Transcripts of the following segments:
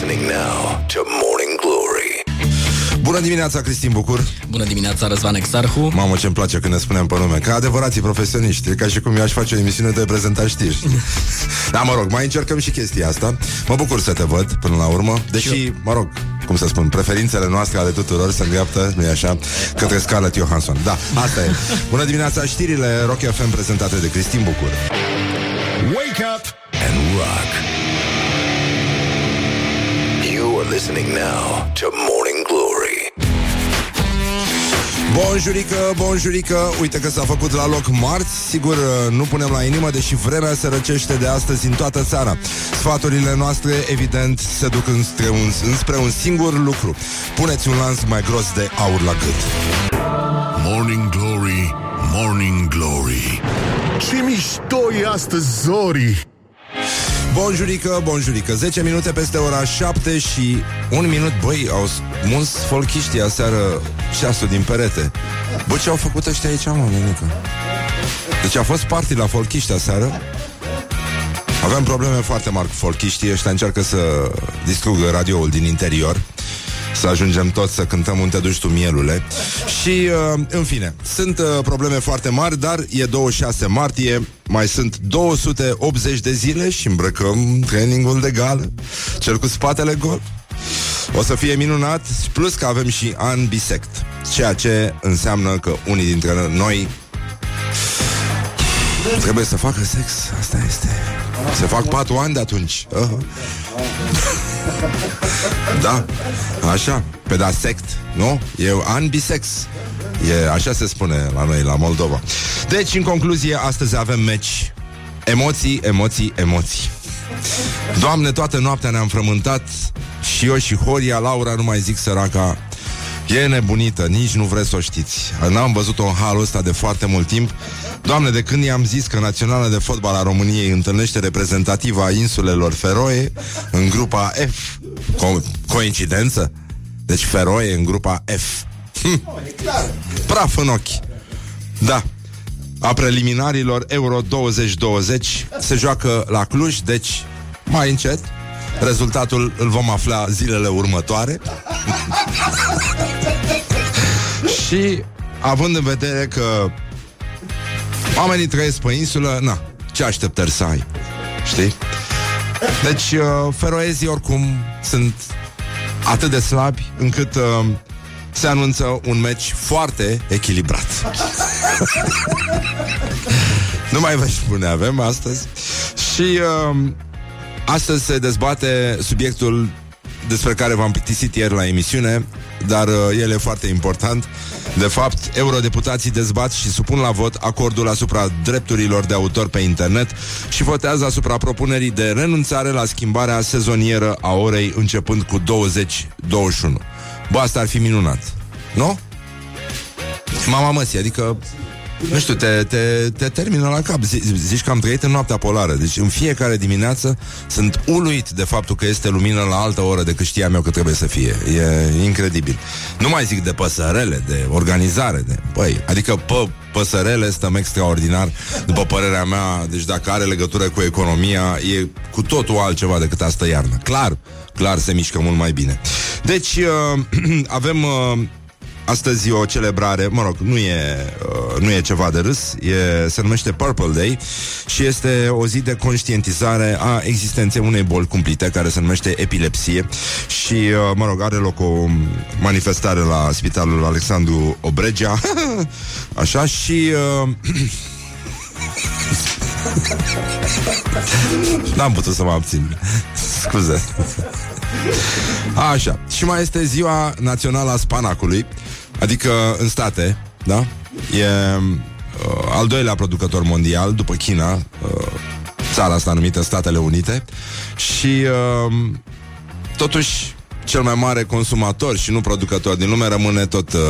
listening now to Morning Glory. Bună dimineața, Cristin Bucur. Bună dimineața, Răzvan Exarhu. Mamă, ce-mi place când ne spunem pe nume. Ca adevărații profesioniști E ca și cum eu aș face o emisiune de prezenta știri Da, mă rog, mai încercăm și chestia asta. Mă bucur să te văd până la urmă. Deși, mă rog, cum să spun Preferințele noastre ale tuturor se îndreaptă Nu-i așa? Către Scarlett Johansson. Da, asta e. Bună dimineața, știrile Rock FM prezentate de Cristin Bucur. Wake up and rock. You are listening now to Morning Glory. Bonjurică, bonjurică Uite că s-a făcut la loc marți Sigur, uh, nu punem la inimă Deși vremea se răcește de astăzi în toată țara Sfaturile noastre, evident Se duc înspre un, înspre un singur lucru Puneți un lans mai gros de aur la gât Morning Glory, Morning Glory. Ce mișto e astăzi, Zori! Bonjurică, bonjurică. 10 minute peste ora 7 și un minut. Băi, au smuls folchiștii aseară ceasul din perete. Bă, ce au făcut ăștia aici, mă, nenică? Deci a fost party la folchiști aseară. Avem probleme foarte mari cu folchiștii. Ăștia încearcă să distrugă radioul din interior să ajungem toți să cântăm unde duci tu mielule. Și, uh, în fine, sunt uh, probleme foarte mari Dar e 26 martie Mai sunt 280 de zile Și îmbrăcăm trainingul de gală Cel cu spatele gol. O să fie minunat, plus că avem și an bisect Ceea ce înseamnă că unii dintre noi Trebuie să facă sex, asta este. Se fac patru ani de atunci. Uh-huh. Da, așa, pe da sect, nu? E an bisex. E, așa se spune la noi, la Moldova. Deci, în concluzie, astăzi avem meci. Emoții, emoții, emoții. Doamne, toată noaptea ne-am frământat. Și eu și Horia, Laura, nu mai zic săraca. E nebunită, nici nu vreți să o știți. N-am văzut-o în halul ăsta de foarte mult timp Doamne, de când i-am zis că Naționala de Fotbal a României întâlnește reprezentativa insulelor Feroe în grupa F. Co- coincidență? Deci Feroe în grupa F. Hm. Praf în ochi. Da. A preliminarilor Euro 2020 se joacă la Cluj, deci mai încet. Rezultatul îl vom afla zilele următoare. Și având în vedere că Oamenii trăiesc pe insulă, na, ce așteptări să ai? Știi? Deci, uh, feroezii oricum sunt atât de slabi încât uh, se anunță un meci foarte echilibrat. nu mai vă spune, avem astăzi. Și uh, astăzi se dezbate subiectul despre care v-am plictisit ieri la emisiune, dar uh, el e foarte important. De fapt, eurodeputații dezbat și supun la vot acordul asupra drepturilor de autor pe internet și votează asupra propunerii de renunțare la schimbarea sezonieră a orei începând cu 20-21. Bă, asta ar fi minunat. Nu? Mama măsii, adică nu știu, te, te, te termină la cap. Zi, Zici că am trăit în noaptea polară. Deci în fiecare dimineață sunt uluit De faptul că este lumină la altă oră Decât știam eu că trebuie să fie. E incredibil. Nu mai zic de păsărele, de organizare de, băi, Adică pe păsărele stăm extraordinar După părerea mea. Deci dacă are legătură cu economia E cu totul altceva decât asta iarnă Clar, clar se mișcă mult mai bine. Deci uh, avem uh, Astăzi e o celebrare, mă rog, nu e, uh, nu e ceva de râs, e, se numește Purple Day și este o zi de conștientizare a existenței unei boli cumplite care se numește epilepsie și, uh, mă rog, are loc o manifestare la Spitalul Alexandru Obregea, așa, și... Uh, N-am putut să mă abțin. Scuze. Așa. Și mai este ziua națională a spanacului. Adică în state, da? E uh, al doilea producător mondial după China, uh, țara asta numită Statele Unite și uh, totuși cel mai mare consumator și nu producător din lume rămâne tot uh,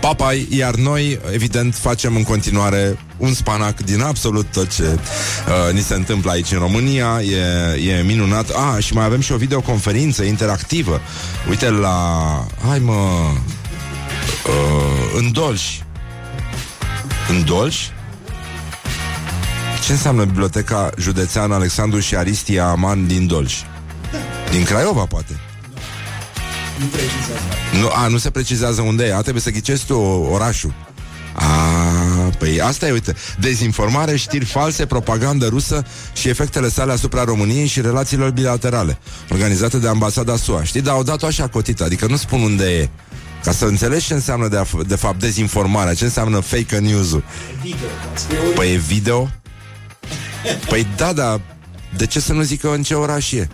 papai, iar noi, evident, facem în continuare un spanac din absolut tot ce uh, ni se întâmplă aici în România. E, e minunat. Ah, și mai avem și o videoconferință interactivă. Uite la... Hai mă... Uh, în Dolj. În Dolj? Ce înseamnă Biblioteca Județeană Alexandru și Aristia Aman din Dolj? Din Craiova, poate. Nu, a, nu se precizează unde e. A, trebuie să ghicești tu orașul. A, păi asta e, uite, dezinformare, știri false, propagandă rusă și efectele sale asupra României și relațiilor bilaterale, organizate de ambasada SUA. Știi, dar au dat-o așa cotită, adică nu spun unde e. Ca să înțelegi ce înseamnă de, de fapt dezinformarea, ce înseamnă fake news-ul. Păi e video? Păi da, da, de ce să nu zică în ce oraș e?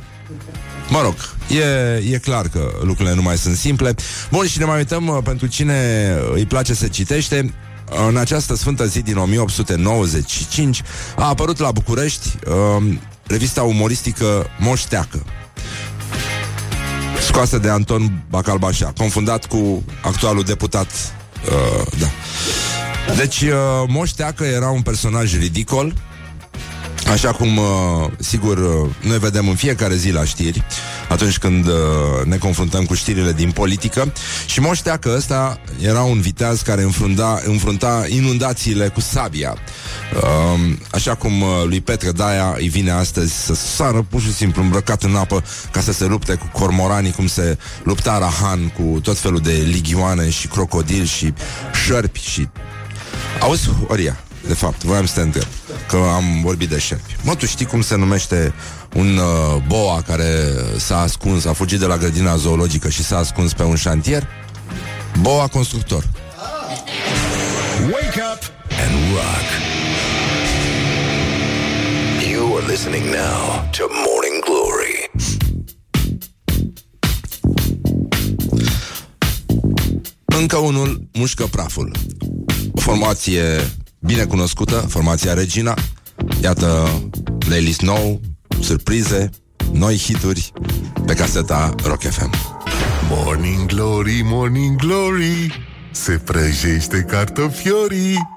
Mă rog, e, e clar că lucrurile nu mai sunt simple. Bun, și ne mai uităm uh, pentru cine îi place să citește. În această sfântă zi din 1895 a apărut la București uh, revista umoristică Moșteacă scoasă de Anton Bacalbașa, confundat cu actualul deputat. Uh, da. Deci, uh, Moș Teacă era un personaj ridicol, Așa cum, uh, sigur, uh, noi vedem în fiecare zi la știri, atunci când uh, ne confruntăm cu știrile din politică, și moștea că ăsta era un viteaz care înfrunta, înfrunta inundațiile cu sabia. Um, așa cum lui Petre Daia îi vine astăzi să sară pur și simplu îmbrăcat în apă ca să se lupte cu cormoranii, cum se lupta Rahan cu tot felul de ligioane și crocodili și șerpi și... Auzi, Oria, de fapt, voiam să te întreb Că am vorbit de șerpi. Mă, tu știi cum se numește un uh, boa care s-a ascuns A fugit de la grădina zoologică și s-a ascuns pe un șantier? Boa constructor. Wake up and rock. You are listening now to Morning Glory. Încă unul mușcă praful. O formație bine cunoscută, formația Regina. Iată, playlist nou, surprize, noi hituri pe caseta Rock FM. Morning Glory, Morning Glory, se prăjește cartofiorii.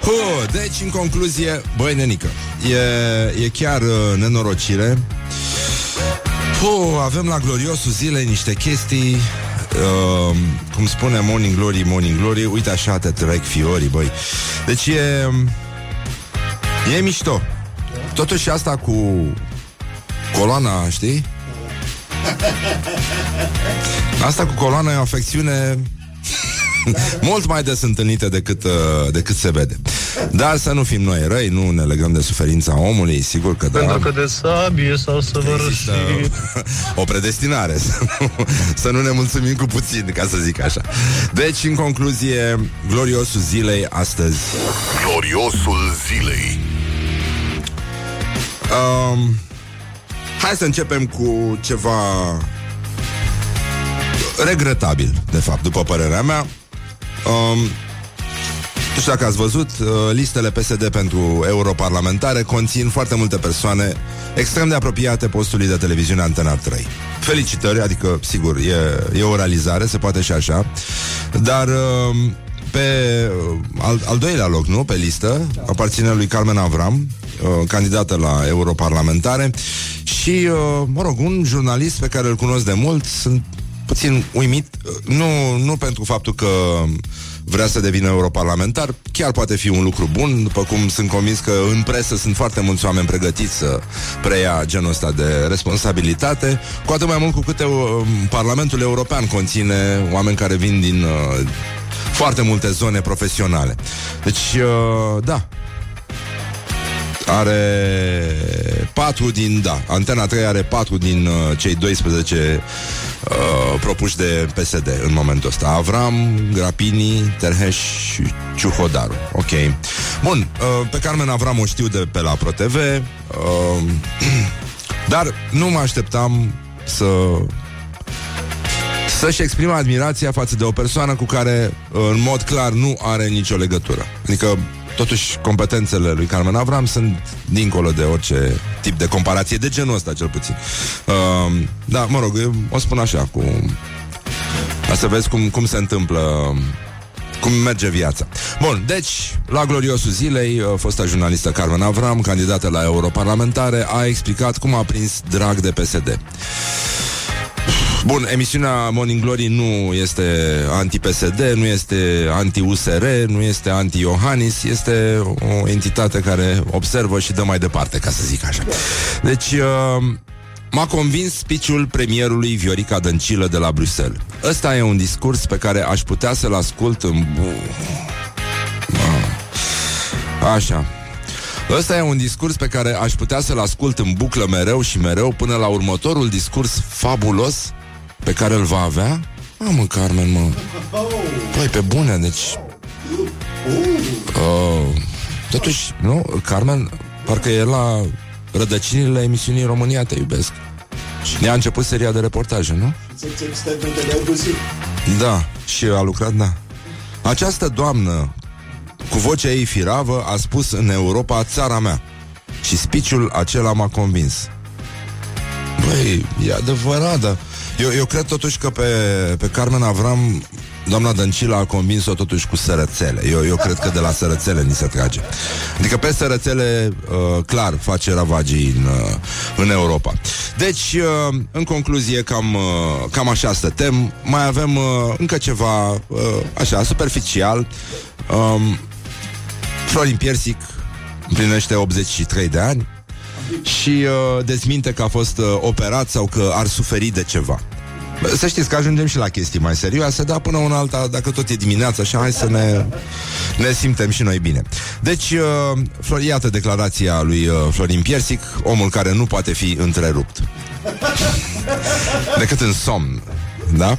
Huh, deci, în concluzie, băi, nenică, e, e chiar uh, nenorocire. Huh, avem la gloriosul zilei niște chestii uh, cum spune Morning Glory, Morning Glory, uite așa te trec fiorii, băi. Deci e... E mișto. Totuși asta cu coloana, știi? Asta cu coloana e o afecțiune mult mai des întâlnite decât, uh, decât se vede. Dar să nu fim noi răi, nu ne legăm de suferința omului, sigur că da. Pentru că de sabie sau să săvârșit. O predestinare, să nu, să nu ne mulțumim cu puțin, ca să zic așa. Deci, în concluzie, gloriosul zilei astăzi. Gloriosul zilei Um, hai să începem cu ceva regretabil, de fapt, după părerea mea. Um, nu știu dacă ați văzut, uh, listele PSD pentru europarlamentare conțin foarte multe persoane extrem de apropiate postului de televiziune Antena 3. Felicitări, adică, sigur, e, e o realizare, se poate și așa, dar uh, pe uh, al, al doilea loc, nu, pe listă, aparține lui Carmen Avram, uh, candidată la europarlamentare. Și, uh, mă rog, un jurnalist pe care îl cunosc de mult, sunt puțin uimit, uh, nu, nu pentru faptul că vrea să devină europarlamentar, chiar poate fi un lucru bun, după cum sunt convins că în presă sunt foarte mulți oameni pregătiți să preia genul ăsta de responsabilitate, cu atât mai mult cu câte uh, Parlamentul European conține oameni care vin din uh, foarte multe zone profesionale. Deci, uh, da, are 4 din, da, Antena 3 are 4 din uh, cei 12 uh, propuși de PSD în momentul ăsta. Avram, Grapini, Terheș și Ciuhodaru. Ok. Bun, uh, pe Carmen Avram o știu de pe la ProTV, uh, dar nu mă așteptam să să-și exprime admirația față de o persoană cu care, uh, în mod clar, nu are nicio legătură. Adică Totuși, competențele lui Carmen Avram sunt dincolo de orice tip de comparație, de genul ăsta cel puțin. Uh, da, mă rog, eu o spun așa, cu... A să vezi cum, cum se întâmplă cum merge viața. Bun, deci, la gloriosul zilei, uh, fosta jurnalistă Carmen Avram, candidată la europarlamentare, a explicat cum a prins drag de PSD. Bun, emisiunea Morning Glory nu este anti-PSD, nu este anti-USR, nu este anti-Iohannis, este o entitate care observă și dă mai departe, ca să zic așa. Deci, uh, M-a convins spiciul premierului Viorica Dăncilă de la Bruxelles. Ăsta e un discurs pe care aș putea să-l ascult în... Așa. Ăsta e un discurs pe care aș putea să-l ascult în buclă mereu și mereu până la următorul discurs fabulos pe care îl va avea? Mamă, Carmen, mă. Păi, pe bune, deci... Uh, totuși, nu, Carmen, parcă e la rădăcinile emisiunii România Te Iubesc. Și ne-a început seria de reportaje, nu? Da, și a lucrat, da. Această doamnă, cu vocea ei firavă, a spus în Europa țara mea. Și spiciul acela m-a convins. Băi, e adevărat, dar eu, eu cred totuși că pe, pe Carmen Avram Doamna Dăncilă a convins-o totuși cu sărățele. Eu, eu cred că de la sărățele ni se trage. Adică pe sărățele uh, Clar face ravagii în, uh, în Europa. Deci, uh, în concluzie Cam, uh, cam așa stătem. Mai avem uh, încă ceva uh, Așa, superficial. Um, Florin Piersic Împlinește 83 de ani și uh, dezminte că a fost uh, operat sau că ar suferi de ceva. Să știți că ajungem și la chestii mai serioase, dar până una alta, dacă tot e dimineața, așa, hai să ne, ne simtem și noi bine. Deci, uh, iată declarația lui uh, Florin Piersic, omul care nu poate fi întrerupt. Decât în somn. Da?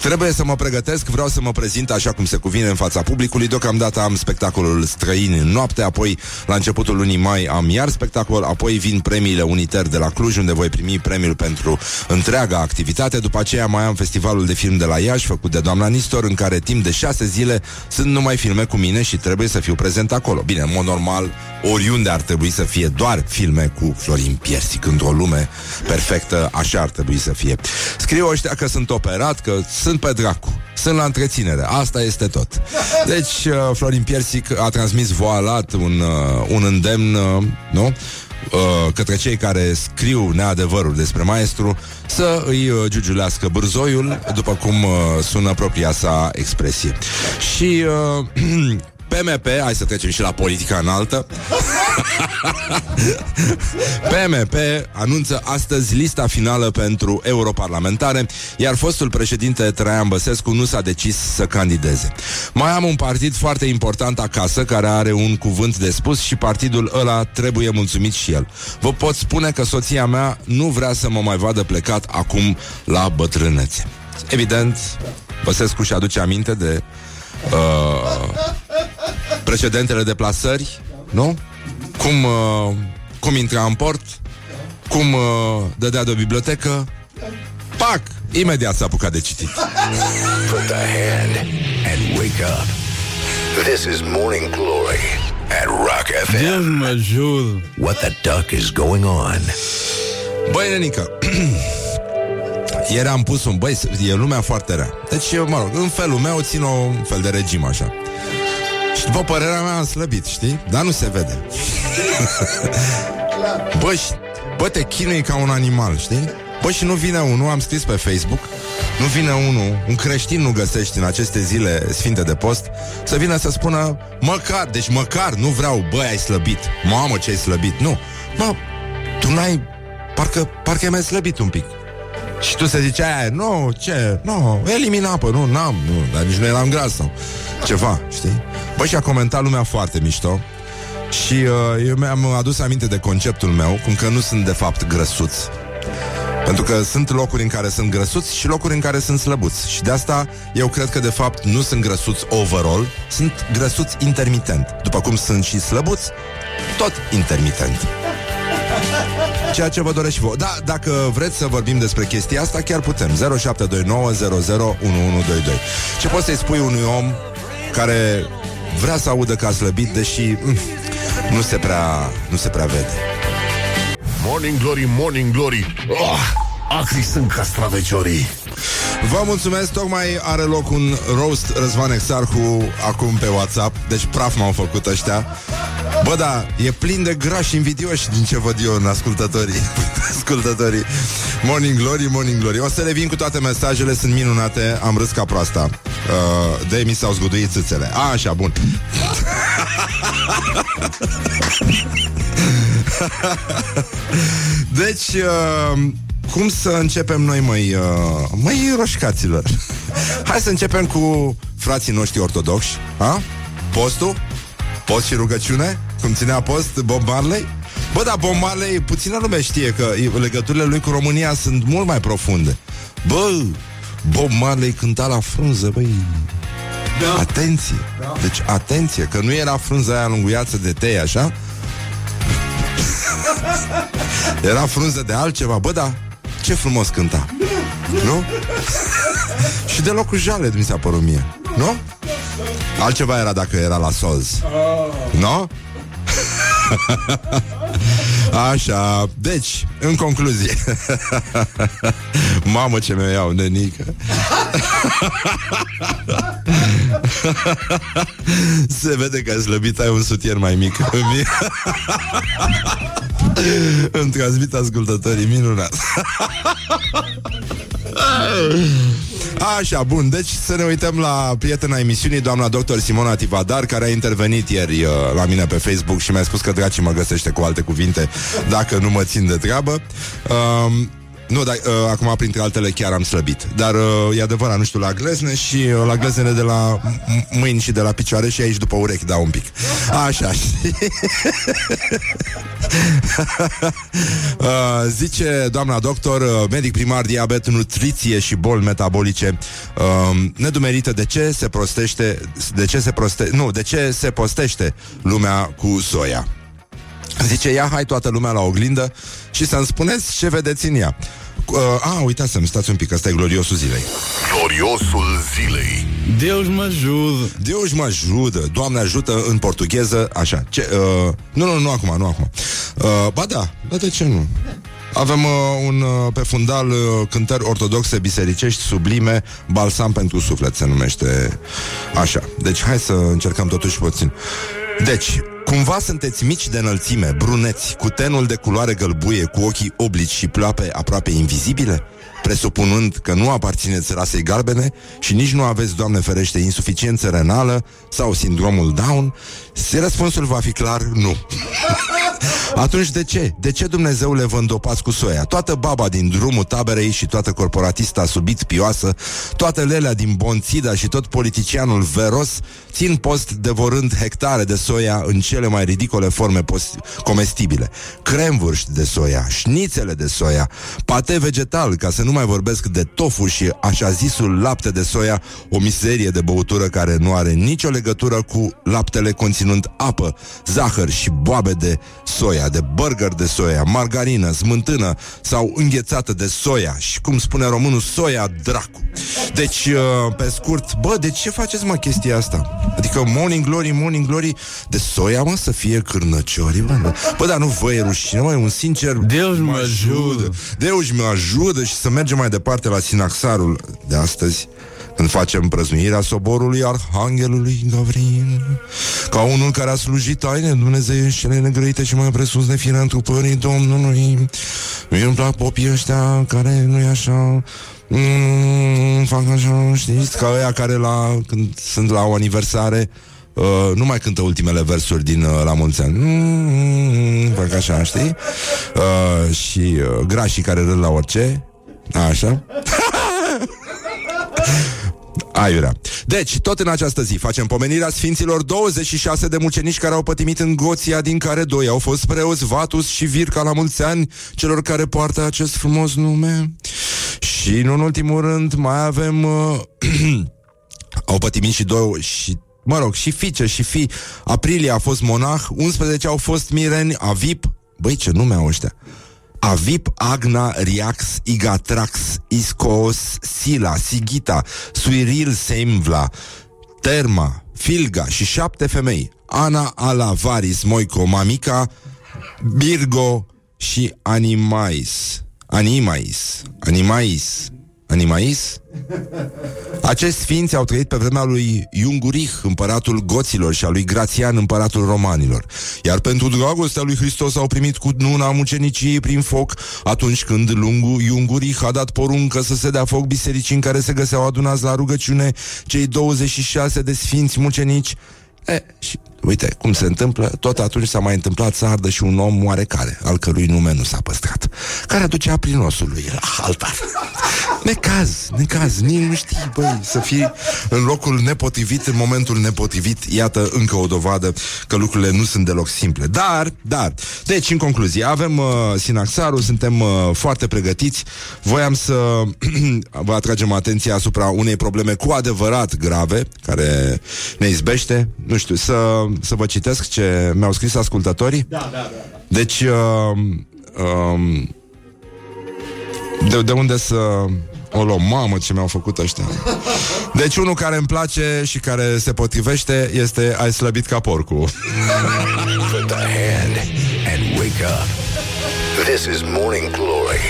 Trebuie să mă pregătesc, vreau să mă prezint așa cum se cuvine în fața publicului. Deocamdată am spectacolul străin în noapte, apoi la începutul lunii mai am iar spectacol, apoi vin premiile uniter de la Cluj, unde voi primi premiul pentru întreaga activitate. După aceea mai am festivalul de film de la Iași, făcut de doamna Nistor, în care timp de șase zile sunt numai filme cu mine și trebuie să fiu prezent acolo. Bine, în mod normal, oriunde ar trebui să fie doar filme cu Florin Piersic, într-o lume perfectă, așa ar trebui să fie. Scriu ăștia că sunt operat, că sunt pe dracu. Sunt la întreținere. Asta este tot. Deci, uh, Florin Piersic a transmis voalat un, uh, un îndemn, uh, nu? Uh, către cei care scriu neadevăruri despre maestru să îi uh, giugiulească bârzoiul, după cum uh, sună propria sa expresie. Și uh, PMP, hai să trecem și la politica înaltă. PMP anunță astăzi lista finală pentru europarlamentare, iar fostul președinte Traian Băsescu nu s-a decis să candideze. Mai am un partid foarte important acasă care are un cuvânt de spus și partidul ăla trebuie mulțumit și el. Vă pot spune că soția mea nu vrea să mă mai vadă plecat acum la bătrânețe. Evident, Băsescu și aduce aminte de uh, precedentele deplasări, nu? Cum, uh, cum intra în port, cum uh, dădea de o bibliotecă, pac, imediat s-a apucat de citit. Put the hand and wake up. This is Morning Glory at Rock FM. mă jur. What the duck is going on? Băi, nenică, ieri am pus un... Băi, e lumea foarte rea. Deci, eu, mă rog, în felul meu țin o un fel de regim așa. Și după părerea mea am slăbit, știi? Dar nu se vede. bă, și, bă, te chinui ca un animal, știi? Bă, și nu vine unul, am scris pe Facebook, nu vine unul, un creștin nu găsești în aceste zile sfinte de post, să vină să spună, măcar, deci măcar, nu vreau, bă, ai slăbit, mamă, ce ai slăbit, nu. Bă, tu n-ai, parcă, parcă ai mai slăbit un pic. Și tu se ziceai, nu, ce, nu, elimina apă, nu, n-am, nu, dar nici nu eram gras sau ceva, știi? Bă, și a comentat lumea foarte mișto și uh, eu mi-am adus aminte de conceptul meu, cum că nu sunt de fapt grăsuți. Pentru că sunt locuri în care sunt grăsuți și locuri în care sunt slăbuți. Și de asta eu cred că de fapt nu sunt grăsuți overall, sunt grăsuți intermitent. După cum sunt și slăbuți, tot intermitent. Ceea ce vă doresc și vouă. Da, dacă vreți să vorbim despre chestia asta, chiar putem. 0729 001122. Ce poți să-i spui unui om care vrea să audă că a slăbit, deși mm, nu se prea, nu se prea vede. Morning Glory, Morning Glory oh, Acri sunt castraveciorii Vă mulțumesc, tocmai are loc un roast Răzvan Exarhu acum pe WhatsApp Deci praf m-au făcut ăștia. Bă, da, e plin de grași invidioși din ce văd eu în ascultătorii Ascultătorii. Morning Glory, Morning Glory. O să revin cu toate mesajele, sunt minunate Am râs ca proasta. Uh, De mi s-au zguduit țâțele. A, așa, bun. Deci, uh, cum să începem noi, măi, uh, măi roșcaților? Hai să începem cu frații noștri ortodoxi, ha? Postul? Post și rugăciune? Cum ținea post Bob Marley? Bă, dar Bob Marley, puțină lume știe că legăturile lui cu România sunt mult mai profunde. Bă, Bob Marley cânta la frunză, băi. Da. Atenție! Da. Deci, atenție, că nu era frunza aia lunguiață de tei, așa? era frunză de altceva. Bă, da, ce frumos cânta. Nu? Și deloc cu jale mi s-a părut mie. Nu? Altceva era dacă era la soz. Nu? Așa, deci, în concluzie Mamă ce mi iau, nenică Se vede că ai slăbit, ai un sutien mai mic Îmi transmit ascultătorii minunat Așa, bun, deci să ne uităm la prietena emisiunii, doamna doctor Simona Tivadar, care a intervenit ieri uh, la mine pe Facebook și mi-a spus că dracii mă găsește cu alte cuvinte dacă nu mă țin de treabă. Uh, nu, dar uh, acum, printre altele, chiar am slăbit. Dar uh, e adevărat, nu știu, la glezne și uh, la gleznele de la mâini și de la picioare și aici după urechi, da, un pic. Așa, uh, Zice doamna doctor, uh, medic primar, diabet, nutriție și boli metabolice, uh, nedumerită de ce se prostește, de ce se proste, nu, de ce se postește lumea cu soia. Zice, ia hai toată lumea la oglindă și să-mi spuneți ce vedeți în ea. Uh, a, uitați să-mi stați un pic, ăsta e gloriosul zilei. Gloriosul zilei. Deus mă ajută. Deus mă ajută. Doamne ajută în portugheză, așa. Ce, uh, nu, nu, nu acum, nu acum. Uh, ba da, dar de ce nu? Avem uh, un uh, pe fundal uh, cântări ortodoxe bisericești sublime, balsam pentru suflet se numește așa. Deci hai să încercăm totuși puțin. Deci, Cumva sunteți mici de înălțime, bruneți, cu tenul de culoare gălbuie, cu ochii oblici și ploape aproape invizibile? Presupunând că nu aparțineți rasei galbene și nici nu aveți, Doamne ferește, insuficiență renală sau sindromul Down, se răspunsul va fi clar nu. Atunci de ce? De ce Dumnezeule vă îndopați cu soia? Toată baba din drumul taberei și toată corporatista subit pioasă, toată lelea din Bonțida și tot politicianul veros țin post devorând hectare de soia în cele mai ridicole forme comestibile. Cremvârști de soia, șnițele de soia, pate vegetal, ca să nu mai vorbesc de tofu și așa zisul lapte de soia, o miserie de băutură care nu are nicio legătură cu laptele conținând apă, zahăr și boabe de soia, de burger de soia, margarină, smântână sau înghețată de soia și, cum spune românul, soia dracu. Deci, uh, pe scurt, bă, de ce faceți, mă, chestia asta? Adică Morning Glory, Morning Glory De soia, mă, să fie cârnăciori Bă, bă dar nu vă e rușine, mă, un sincer Deus mă ajută Deus mă ajută și să mergem mai departe la Sinaxarul de astăzi când facem prăznuirea soborului Arhanghelului Gavril, ca unul care a slujit taine dumnezeieștele negrăite și mai presus de fire întrupării Domnului. Mie îmi plac popii ăștia care nu e așa mm, fac așa, știți, ca ăia care la, când sunt la o aniversare uh, nu mai cântă ultimele versuri din uh, La mulți ani. Mm, fac așa, știi? Uh, și uh, grașii care râd la orice. Așa. Aiurea. Deci, tot în această zi facem pomenirea Sfinților 26 de mucenici care au pătimit în Goția, din care doi au fost preoți Vatus și Virca la mulți ani, celor care poartă acest frumos nume. Și, nu în ultimul rând, mai avem... Uh, au pătimit și două și mă rog, și fiice și fi. Aprilie a fost monah, 11 au fost mireni, Avip, băi, ce nume au ăștia. Avip, Agna, Riax, Igatrax, Iscos, Sila, Sigita, Suiril, Semvla, Terma, Filga și șapte femei. Ana, Ala, Varis, Moico, Mamica, Birgo și Animais. Animais. Animais. Animais? Acești sfinți au trăit pe vremea lui Iungurih, împăratul goților, și a lui Grațian, împăratul romanilor. Iar pentru dragostea lui Hristos au primit cu nuna muceniciei prin foc, atunci când lungul Iungurih a dat poruncă să se dea foc bisericii în care se găseau adunați la rugăciune cei 26 de sfinți mucenici. E, și Uite, cum se întâmplă, tot atunci s-a mai întâmplat să ardă și un om oarecare, al cărui nume nu s-a păstrat, care aducea prin osul lui la altar. Necaz, necaz, nici nu știi, băi, să fii în locul nepotrivit, în momentul nepotrivit, iată încă o dovadă că lucrurile nu sunt deloc simple. Dar, dar, deci, în concluzie, avem uh, Sinaxarul, suntem uh, foarte pregătiți, voiam să vă atragem atenția asupra unei probleme cu adevărat grave, care ne izbește, nu știu, să, să vă citesc ce mi-au scris ascultătorii. Da, da, da. Deci, uh, uh, de, de unde să o luăm? Mamă, ce mi-au făcut ăștia. Deci unul care îmi place și care se potrivește este Ai slăbit ca porcul. Put the hand and wake up. This is Morning Glory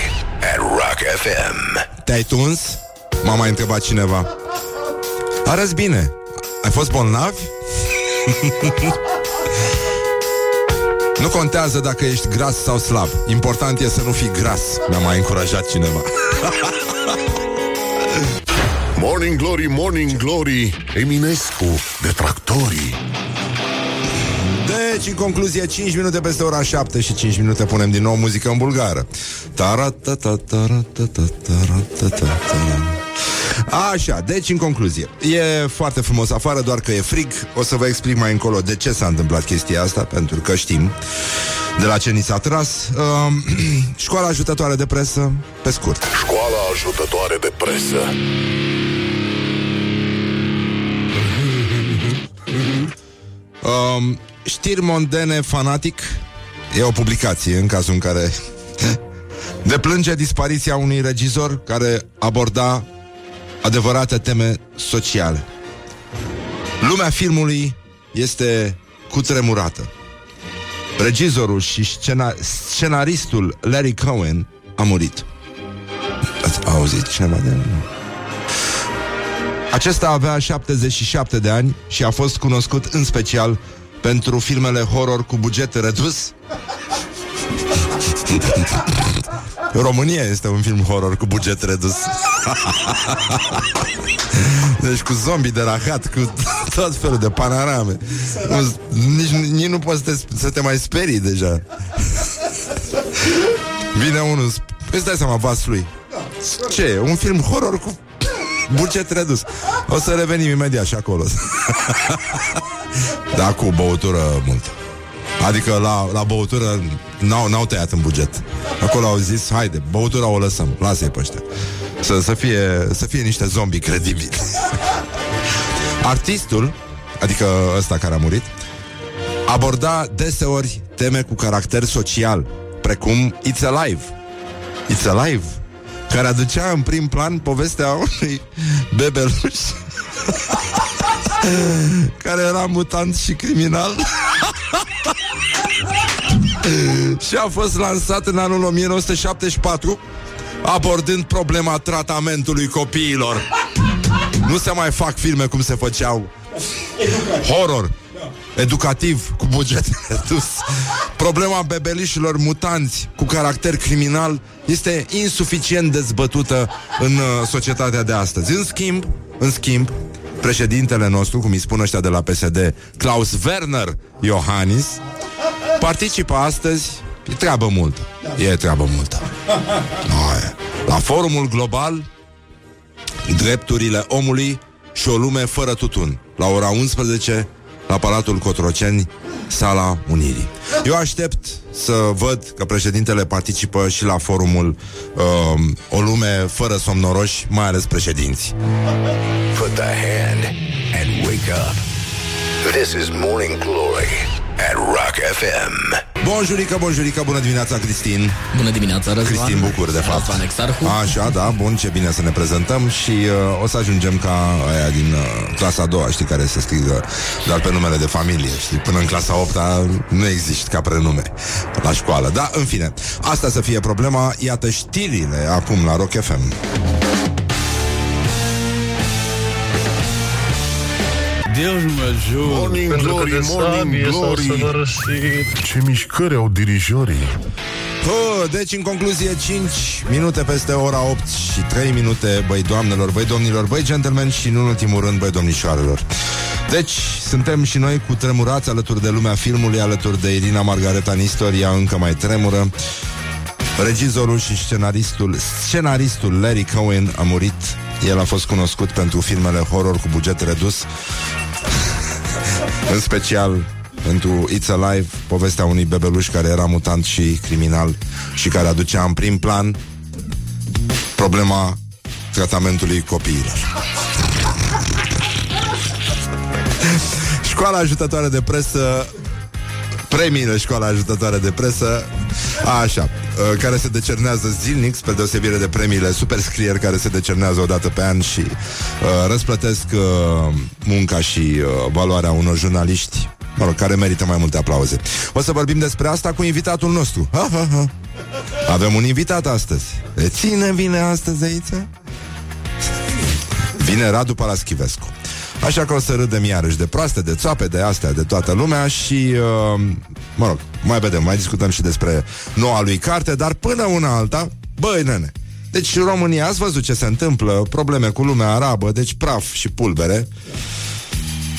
at Rock FM. Te-ai tuns? M-a mai întrebat cineva. Arăți bine. Ai fost bolnav? nu contează dacă ești gras sau slab. Important e să nu fii gras. Mi-a mai încurajat cineva. Morning Glory, Morning Glory Eminescu, detractorii Deci, în concluzie, 5 minute peste ora 7 și 5 minute punem din nou muzică în bulgară. Așa, deci în concluzie E foarte frumos afară, doar că e frig. O să vă explic mai încolo de ce s-a întâmplat chestia asta Pentru că știm De la ce ni s-a tras. Uh, Școala ajutătoare de presă Pe scurt. Școala ajutătoare de presă. Um, știri mondene fanatic. E o publicație în cazul în care Deplânge dispariția unui regizor Care aborda Adevărate teme sociale Lumea filmului Este cutremurată Regizorul și scena- scenaristul Larry Cohen A murit Ați auzit ceva de nu? Acesta avea 77 de ani și a fost cunoscut în special pentru filmele horror cu buget redus. România este un film horror cu buget redus. deci cu zombii de rahat, cu tot felul de panorame. Nu, nici, nici nu poți să te, să te mai sperii deja. Vine unul, îți dai seama vaslui. Ce e? Un film horror cu buget redus. O să revenim imediat și acolo. da, cu băutură multă. Adică la, la băutură n-au, n-au tăiat în buget. Acolo au zis, haide, băutura o lăsăm, lasă-i pe ăștia. Să, să, fie, să fie niște zombi credibili. Artistul, adică ăsta care a murit, aborda deseori teme cu caracter social, precum It's Alive. It's Alive, care aducea în prim plan povestea unui bebeluș care era mutant și criminal și a fost lansat în anul 1974 abordând problema tratamentului copiilor. Nu se mai fac filme cum se făceau horror educativ cu buget redus. Problema bebelișilor mutanți cu caracter criminal este insuficient dezbătută în uh, societatea de astăzi. În schimb, în schimb, președintele nostru, cum îi spun ăștia de la PSD, Klaus Werner Iohannis, participă astăzi E treabă multă. E treabă multă. Noi. La forumul global Drepturile omului și o lume fără tutun. La ora 11 la Palatul Cotroceni, Sala Unirii. Eu aștept să văd că președintele participă și la forumul uh, O lume fără somnoroși, mai ales președinți. Put the hand and wake up. This is Morning Glory at Rock FM. Bonjurică, bonjurică, bună dimineața, Cristin Bună dimineața, Răzvan. Cristin Bucur, de fapt Răzvan Exarhu. Așa, da, bun, ce bine să ne prezentăm Și uh, o să ajungem ca aia din uh, clasa a doua, știi, care se scrie Doar pe numele de familie, știi Până în clasa 8 nu există ca prenume La școală, da, în fine Asta să fie problema, iată știrile Acum la Rock FM Deus mă ajută. Morning Pentru că Glory, de Morning sabie s-au Glory săvârșit. Ce mișcări au dirijorii Oh, deci, în concluzie, 5 minute peste ora 8 și 3 minute, băi doamnelor, băi domnilor, băi gentlemen și, în ultimul rând, băi domnișoarelor. Deci, suntem și noi cu tremurați alături de lumea filmului, alături de Irina Margareta Nistor, ea încă mai tremură. Regizorul și scenaristul, scenaristul Larry Cohen a murit. El a fost cunoscut pentru filmele horror cu buget redus. În special pentru It's Alive, povestea unui bebeluș care era mutant și criminal și care aducea în prim plan problema tratamentului copiilor. Școala ajutătoare de presă Premiile Școala ajutătoare de presă Așa, uh, care se decernează zilnic Spre deosebire de premiile superscrieri Care se decernează o dată pe an Și uh, răsplătesc uh, munca și uh, valoarea unor jurnaliști mă rog, care merită mai multe aplauze. O să vorbim despre asta cu invitatul nostru. Ha, ha, ha. Avem un invitat astăzi. E ține vine astăzi aici? Vine Radu Paraschivescu. Așa că o să râdem iarăși de proaste, de țoape, de astea, de toată lumea și, uh, mă rog, mai vedem, mai discutăm și despre noua lui carte, dar până una alta, băi, nene, deci România, ați văzut ce se întâmplă, probleme cu lumea arabă, deci praf și pulbere.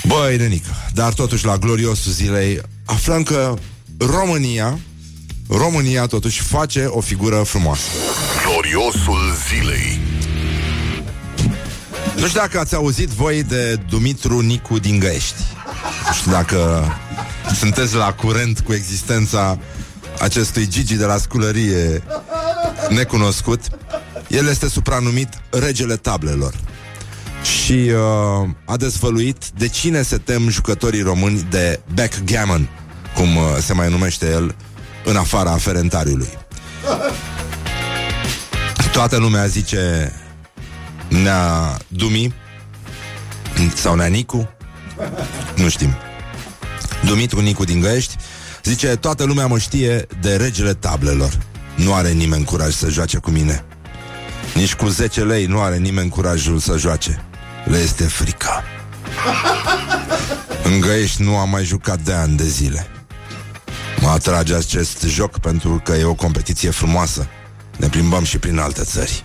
Băi, nenică, dar totuși la gloriosul zilei aflăm că România, România totuși face o figură frumoasă. Gloriosul zilei. Nu știu dacă ați auzit voi de Dumitru Nicu din Găiești. Nu știu dacă sunteți la curent cu existența acestui Gigi de la sculărie necunoscut. El este supranumit regele tablelor și uh, a dezvăluit de cine se tem jucătorii români de backgammon, cum uh, se mai numește el în afara aferentariului. Toată lumea zice Nea Dumi sau Nea Nicu, nu știm. Dumitru Nicu din Găiești zice Toată lumea mă știe de regele tablelor. Nu are nimeni curaj să joace cu mine. Nici cu 10 lei nu are nimeni curajul să joace. Le este frică. În Găiești nu am mai jucat de ani de zile. Mă atrage acest joc pentru că e o competiție frumoasă. Ne plimbăm și prin alte țări.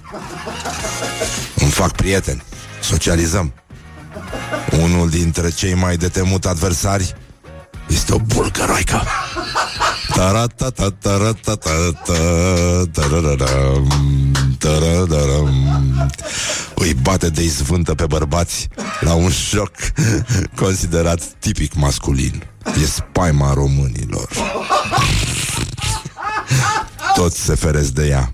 Îmi fac prieteni. Socializăm. Unul dintre cei mai de temut adversari este o bulgăroică. Taratata, taratata, tarararam, tarararam. Îi bate de izvântă pe bărbați la un joc considerat tipic masculin. E spaima românilor. Toți se feresc de ea.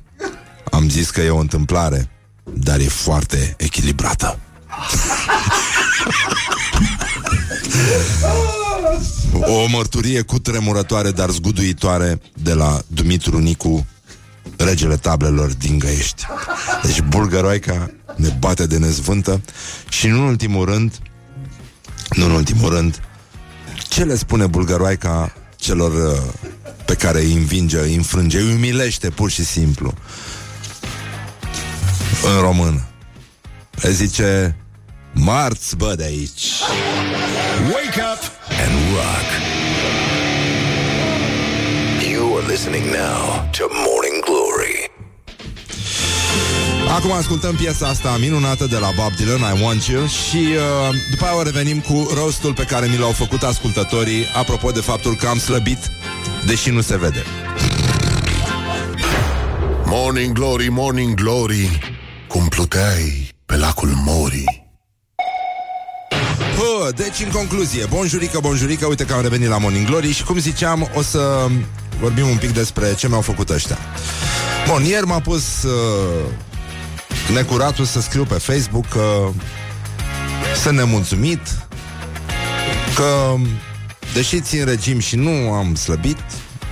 Am zis că e o întâmplare, dar e foarte echilibrată. O mărturie cu tremurătoare, dar zguduitoare de la Dumitru Nicu, regele tablelor din Găiești. Deci bulgăroica ne bate de nezvântă și nu în ultimul rând, nu în ultimul rând, ce le spune bulgăroica celor uh, pe care îi învinge, îi înfrânge, îi umilește pur și simplu în român. Le zice Marți, bă, de aici Wake up and rock. You are listening now to Morning Glory. Acum ascultăm piesa asta minunată de la Bob Dylan, I Want You Și uh, după aia revenim cu rostul pe care mi l-au făcut ascultătorii Apropo de faptul că am slăbit, deși nu se vede Morning Glory, Morning Glory, cum pluteai pe lacul Mori. Hă, deci, în concluzie, bonjurică, bonjurică, uite că am revenit la Morning Glory și, cum ziceam, o să vorbim un pic despre ce mi-au făcut ăștia. Bun, ieri m-a pus uh, necuratul să scriu pe Facebook că sunt nemulțumit, că, deși țin regim și nu am slăbit,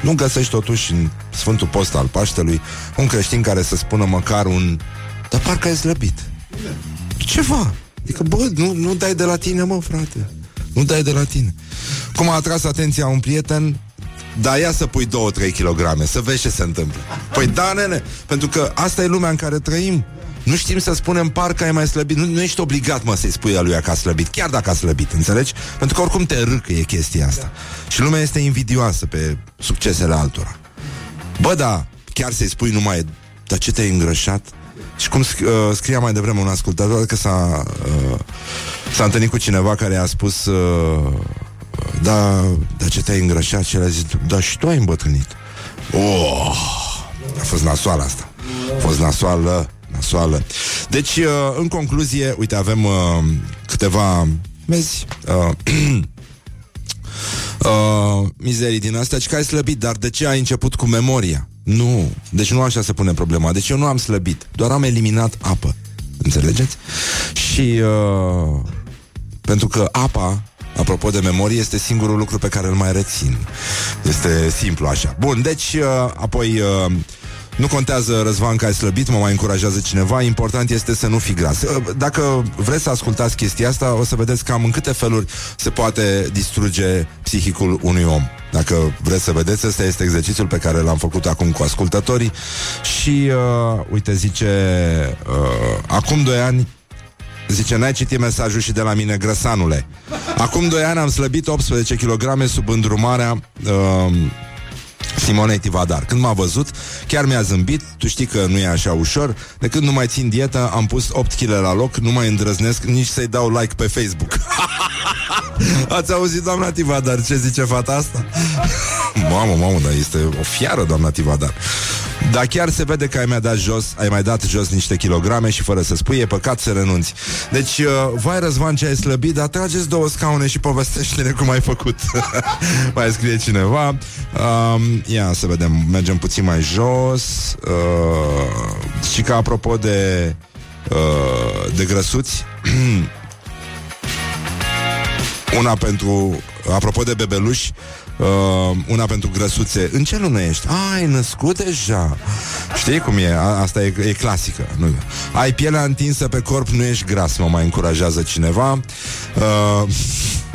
nu găsești totuși în Sfântul Post al Paștelui un creștin care să spună măcar un dar parcă ai slăbit. Ceva. Adică, bă, nu, nu dai de la tine, mă, frate. Nu dai de la tine. Cum a atras atenția un prieten, da, ia să pui 2-3 kg, să vezi ce se întâmplă. Păi da, nene, pentru că asta e lumea în care trăim. Nu știm să spunem parcă ai mai slăbit. Nu, nu ești obligat, mă, să-i spui lui că a slăbit, chiar dacă a slăbit, înțelegi? Pentru că oricum te râcă e chestia asta. Și lumea este invidioasă pe succesele altora. Bă, da, chiar să-i spui numai, dar ce te-ai îngrășat? Și cum sc- uh, scria mai devreme un ascultător că s-a uh, s-a întâlnit cu cineva care a spus uh, Da, dar ce te-ai îngrășat? Și el a zis, da, și tu ai îmbătrânit Oh, a fost nasoală asta A fost nasoală, nasoală Deci, uh, în concluzie, uite, avem uh, câteva Vezi? Uh, uh, mizerii din astea Și că ai slăbit, dar de ce ai început cu memoria? Nu, deci nu așa se pune problema Deci eu nu am slăbit, doar am eliminat apă Înțelegeți? Și uh, pentru că apa Apropo de memorie, este singurul lucru pe care îl mai rețin. Este simplu așa. Bun, deci, uh, apoi, uh, nu contează, Răzvan, că ai slăbit, mă mai încurajează cineva, important este să nu fii gras. Uh, Dacă vreți să ascultați chestia asta, o să vedeți cam în câte feluri se poate distruge psihicul unui om. Dacă vreți să vedeți, ăsta este exercițiul pe care l-am făcut acum cu ascultătorii și, uh, uite, zice, uh, acum doi ani Zice, n-ai citit mesajul și de la mine, grăsanule. Acum doi ani am slăbit 18 kg sub îndrumarea uh, Simonei Tivadar. Când m-a văzut, chiar mi-a zâmbit, tu știi că nu e așa ușor, de când nu mai țin dietă, am pus 8 kg la loc, nu mai îndrăznesc nici să-i dau like pe Facebook. Ați auzit, doamna Tivadar, ce zice fata asta? mamă, mamă, dar este o fiară, doamna Tivadar. Dar chiar se vede că ai mai dat jos, ai mai dat jos niște kilograme și fără să spui, e păcat să renunți. Deci, uh, vai Răzvan ce ai slăbit, dar trageți două scaune și povestește-ne cum ai făcut. mai scrie cineva. Um, ia să vedem, mergem puțin mai jos. Uh, și că apropo de uh, de grăsuți, una pentru, apropo de bebeluși, Uh, una pentru grăsuțe În ce lună ești? A, ai născut deja Știi cum e? A, asta e, e clasică nu? Ai pielea întinsă pe corp, nu ești gras Mă mai încurajează cineva uh,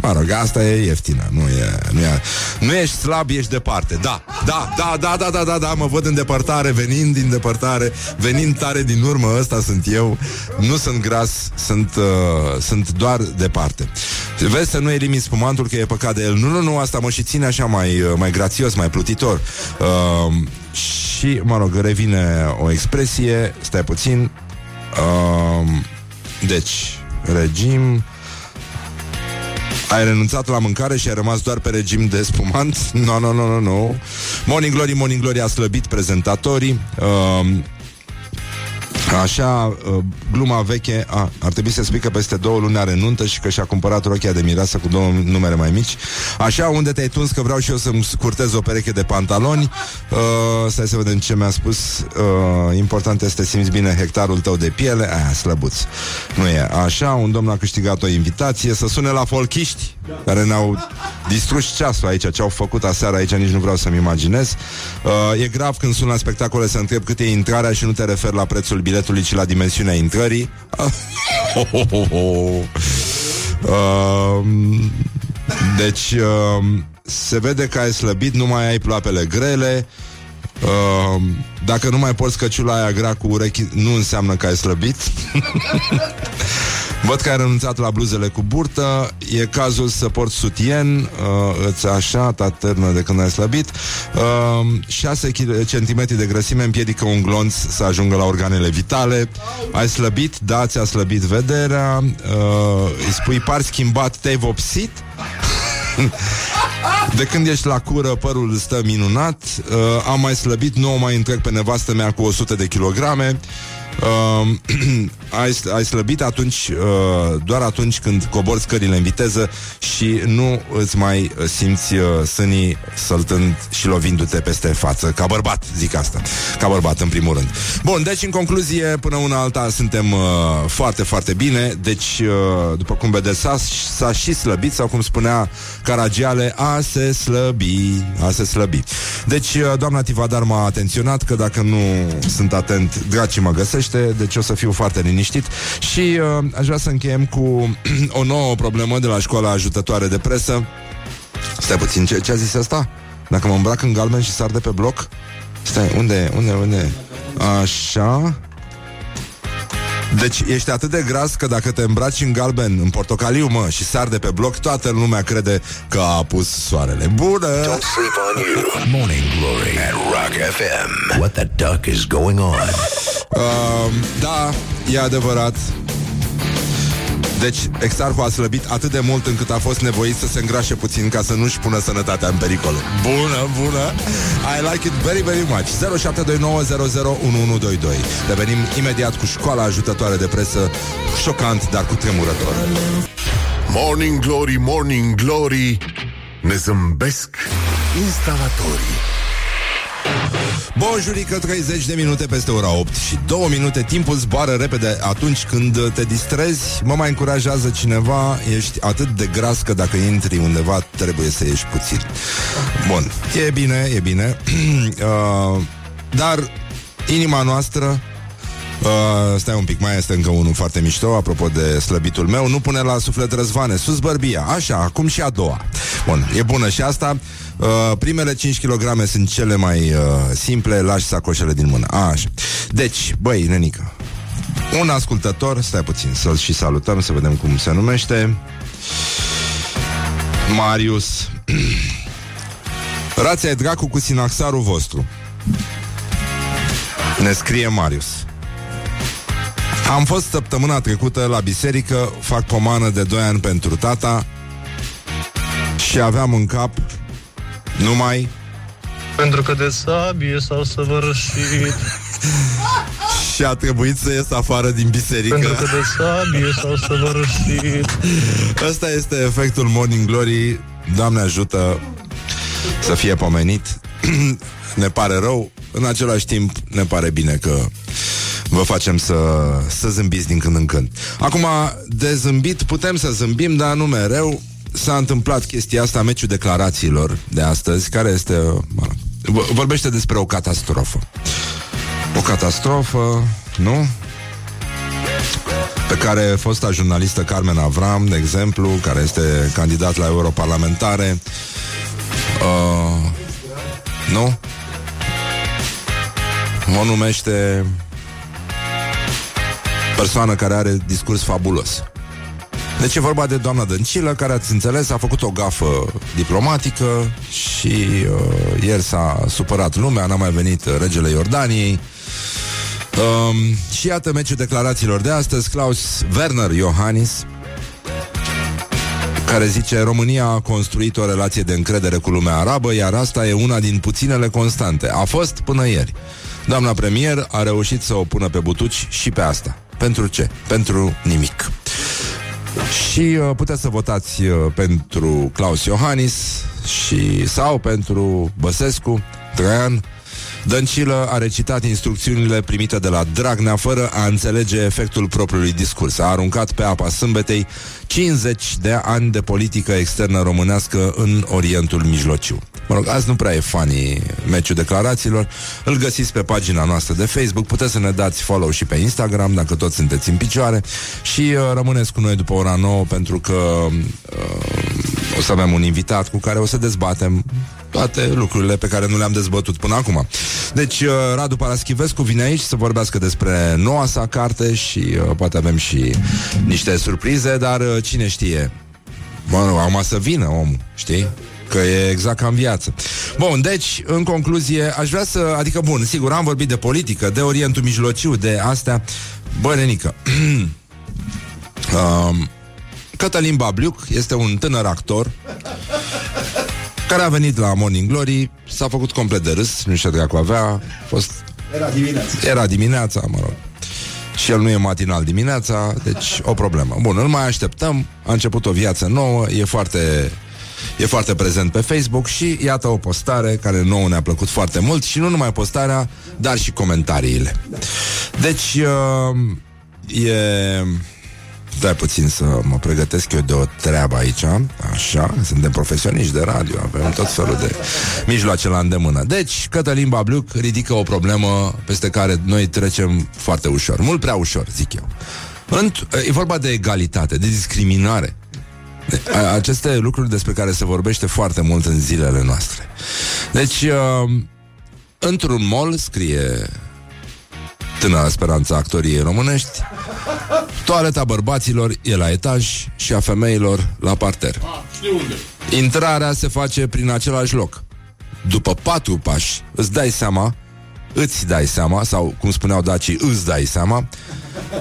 Mă rog, asta e ieftină Nu e, nu e Nu ești slab, ești departe. Da, da, da, da, da, da, da, da Mă văd în depărtare, venind din depărtare Venind tare din urmă, ăsta sunt eu. Nu sunt gras Sunt, uh, sunt doar departe. Vezi să nu elimini spumantul Că e păcat de el. Nu, nu, nu, asta mă și ține așa mai, uh, mai grațios, mai plutitor. Uh, Și, mă rog, revine o expresie Stai puțin. Uh, Deci, regim ai renunțat la mâncare și ai rămas doar pe regim de spumant? Nu, nu, nu, nu, nu. Morning Glory, Morning Glory a slăbit prezentatorii. Uh, Așa, uh, gluma veche a, Ar trebui să spui că peste două luni are nuntă Și că și-a cumpărat rochia de mireasă Cu două numere mai mici. Așa, unde te-ai tuns? Că vreau și eu să-mi scurtez o pereche de pantaloni. Uh, Stai să vedem ce mi-a spus. Uh, Important este să simți bine hectarul tău de piele? Aia, slăbuț. Nu e așa, un domn a câștigat o invitație Să sune la folchiști Care ne-au distrus ceasul aici Ce au făcut aseară aici, nici nu vreau să-mi imaginez. Uh, E grav când sun la spectacole Să întreb cât e intrarea și nu te referi la prețul biletului Ci la dimensiunea intrării. Uh, Deci uh, Se vede că ai slăbit Nu mai ai ploapele grele. Uh, dacă nu mai porți căciula aia grea cu urechi Nu înseamnă că ai slăbit Văd că ai renunțat la bluzele cu burtă. E cazul să porți sutien uh, Îți așa taternă de când ai slăbit. Uh, 6 cm de grăsime împiedică un glonț Să ajungă la organele vitale. Ai slăbit, da, ți-a slăbit vederea. Uh, Îi spui par schimbat, te-ai vopsit? De când ești la cură, părul stă minunat. Uh, Am mai slăbit, nu o mai întreg pe nevastă mea cu 100 de kilograme uh, ai, ai slăbit atunci uh, doar atunci când cobori scările în viteză și nu îți mai simți uh, sânii săltând și lovindu-te peste față. Ca bărbat, zic asta. Ca bărbat, în primul rând. Bun, deci, în concluzie, până una alta suntem uh, foarte, foarte bine. Deci, uh, după cum vedeți, s-a, s-a și slăbit, sau cum spunea Caragiale, a se slăbi, a se slăbi. Deci, uh, doamna Tivadar m-a atenționat că dacă nu sunt atent, Draci mă găsește, deci o să fiu foarte liniștit. Și uh, aș vrea să încheiem cu o nouă problemă de la școala ajutătoare de presă. Stai puțin, ce, ce a zis asta? Dacă mă îmbrac în galben și sar de pe bloc? Stai, unde, unde, unde? Așa... Deci ești atât de gras că dacă te îmbraci în galben, în portocaliu, mă, și sar de pe bloc, toată lumea crede că a apus soarele. Bună! Don't sleep on you. Morning Glory at Rock FM. What the duck is going on? Uh, da, e adevărat. Deci, exarhul a slăbit atât de mult încât a fost nevoit să se îngrașe puțin ca să nu-și pună sănătatea în pericol. Bună, bună! I like it very, very much. 0729001122. Revenim imediat cu școala ajutătoare de presă, șocant, dar cu tremurător. Morning Glory, Morning Glory Ne zâmbesc instalatorii Bonjurică, 30 de minute peste ora 8 și 2 minute. Timpul zboară repede atunci când te distrezi. Mă mai încurajează cineva, ești atât de gras că dacă intri undeva trebuie să ieși puțin. Bun, e bine, e bine. uh, dar inima noastră Uh, stai un pic, mai este încă unul foarte mișto Apropo de slăbitul meu Nu pune la suflet răzvane, sus bărbia Așa, acum și a doua Bun, e bună și asta uh, Primele 5 kg sunt cele mai uh, simple Lași sacoșele din mână. Așa. Deci, băi, nenică Un ascultător, stai puțin Să-l și salutăm, să vedem cum se numește. Marius. Rația e dracu cu sinaxarul vostru. Ne scrie Marius. Am fost săptămâna trecută la biserică, fac pomană de 2 ani pentru tata și aveam în cap numai... Pentru că de sabie s-au săvârșit. și a trebuit să ies afară din biserică. Pentru că de sabie s-au săvârșit. Ăsta este efectul Morning Glory. Doamne ajută să fie pomenit. ne pare rău, în același timp ne pare bine că vă facem să, să zâmbiți din când în când. Acum, de zâmbit putem să zâmbim, dar nu mereu. S-a întâmplat chestia asta, meciul declarațiilor de astăzi, care este... Mă, vorbește despre o catastrofă. O catastrofă, nu? pe care fosta jurnalistă Carmen Avram, de exemplu, care este candidat la europarlamentare, uh, nu? O numește persoană care are discurs fabulos. Deci e vorba de doamna Dăncilă, care, ați înțeles, a făcut o gafă diplomatică și uh, ieri s-a supărat lumea, n-a mai venit regele Iordaniei. Um, și iată meciul declarațiilor de astăzi, Klaus Werner Iohannis, care zice România a construit o relație de încredere cu lumea arabă, iar asta e una din puținele constante. A fost până ieri. Doamna premier a reușit să o pună pe butuci și pe asta. Pentru ce? Pentru nimic. Și uh, puteți să votați uh, pentru Claus Iohannis și sau pentru Băsescu, Traian. Dăncilă a recitat instrucțiunile primite de la Dragnea fără a înțelege efectul propriului discurs. A aruncat pe apa sâmbetei 50 de ani de politică externă românească în Orientul Mijlociu. Mă rog, azi nu prea e funny meciul declarațiilor. Îl găsiți pe pagina noastră de Facebook. Puteți să ne dați follow și pe Instagram, dacă toți sunteți în picioare. Și uh, rămâneți cu noi după ora 9, pentru că uh, o să avem un invitat cu care o să dezbatem toate lucrurile pe care nu le-am dezbătut până acum. Deci, uh, Radu Paraschivescu vine aici să vorbească despre noua sa carte și uh, poate avem și niște surprize, dar uh, cine știe? Bă, nu, acum să vină omul, știi? Că e exact ca în viață. Bun, deci, în concluzie, aș vrea să... Adică, bun, sigur, am vorbit de politică, de Orientul Mijlociu, de astea. Bă, Renică, um, Cătălin Babliuc este un tânăr actor care a venit la Morning Glory, s-a făcut complet de râs, nu știu dacă avea, fost... Era dimineața. Era dimineața, mă rog. Și el nu e matinal dimineața, deci o problemă. Bun, îl mai așteptăm, a început o viață nouă, e foarte E foarte prezent pe Facebook și iată o postare care nouă ne-a plăcut foarte mult și nu numai postarea, dar și comentariile. Deci, uh, e... Stai puțin să mă pregătesc eu de o treabă aici Așa, suntem profesioniști de radio Avem tot felul de mijloace la îndemână. Deci, Cătălin Babluc ridică o problemă Peste care noi trecem foarte ușor Mult prea ușor, zic eu. E vorba de egalitate, de discriminare. Aceste lucruri despre care se vorbește foarte mult în zilele noastre. Deci, uh, într-un mall scrie tânăra speranța actoriei românești, toaleta bărbaților e la etaj și a femeilor la parter. Intrarea se face prin același loc. După patru pași, îți dai seama, îți dai seama, sau cum spuneau dacii, îți dai seama,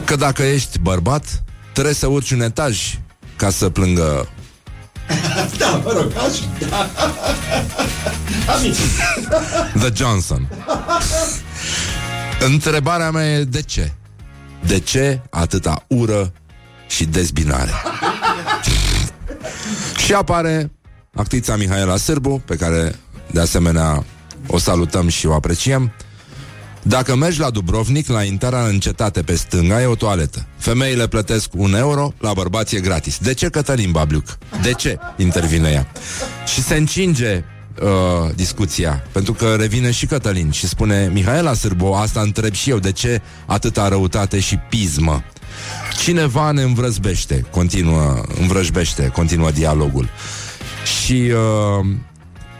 că dacă ești bărbat, trebuie să urci un etaj ca să plângă Da, mă rog, așa. Da. The Johnson. Întrebarea mea e de ce? De ce atâta ură și dezbinare? și apare actrița Mihaela Sârbu, pe care de asemenea o salutăm și o apreciem. Dacă mergi la Dubrovnik, la intrarea în cetate pe stânga e o toaletă. Femeile plătesc un euro, la bărbați e gratis. De ce Cătălin Babliuc? De ce? Intervine ea. Și se încinge uh, discuția, pentru că revine și Cătălin și spune Mihaela Sârbo, asta întreb și eu, de ce atâta răutate și pismă? Cineva ne învrăzbește, continuă, învrăjbește, continuă dialogul. Și uh,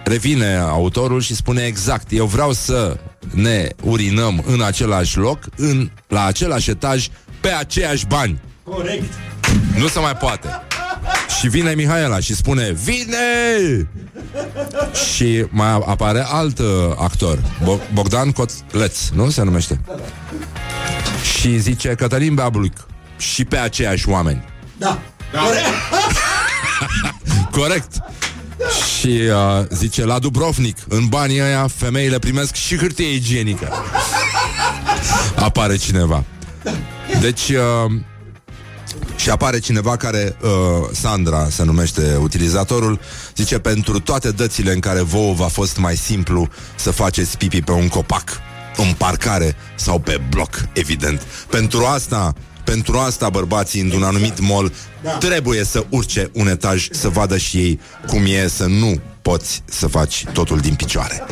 revine autorul și spune exact, eu vreau să ne urinăm în același loc, în, la același etaj, pe aceiași bani. Corect. Nu se mai poate. Și vine Mihaela și spune Vine! Și mai apare alt uh, actor Bo- Bogdan Cotleț, nu se numește? Și zice Cătălin Beabluc Și pe aceiași oameni Da. Corect. Corect Și uh, zice la Dubrovnik În banii ăia femeile primesc și hârtie igienică Apare cineva Deci uh, și apare cineva care, uh, Sandra se numește utilizatorul, zice pentru toate dățile în care vouă v-a fost mai simplu să faceți pipi pe un copac, în parcare sau pe bloc, evident. Pentru asta, pentru asta bărbații într-un anumit mall Da. trebuie să urce un etaj să vadă și ei cum e să nu poți să faci totul din picioare.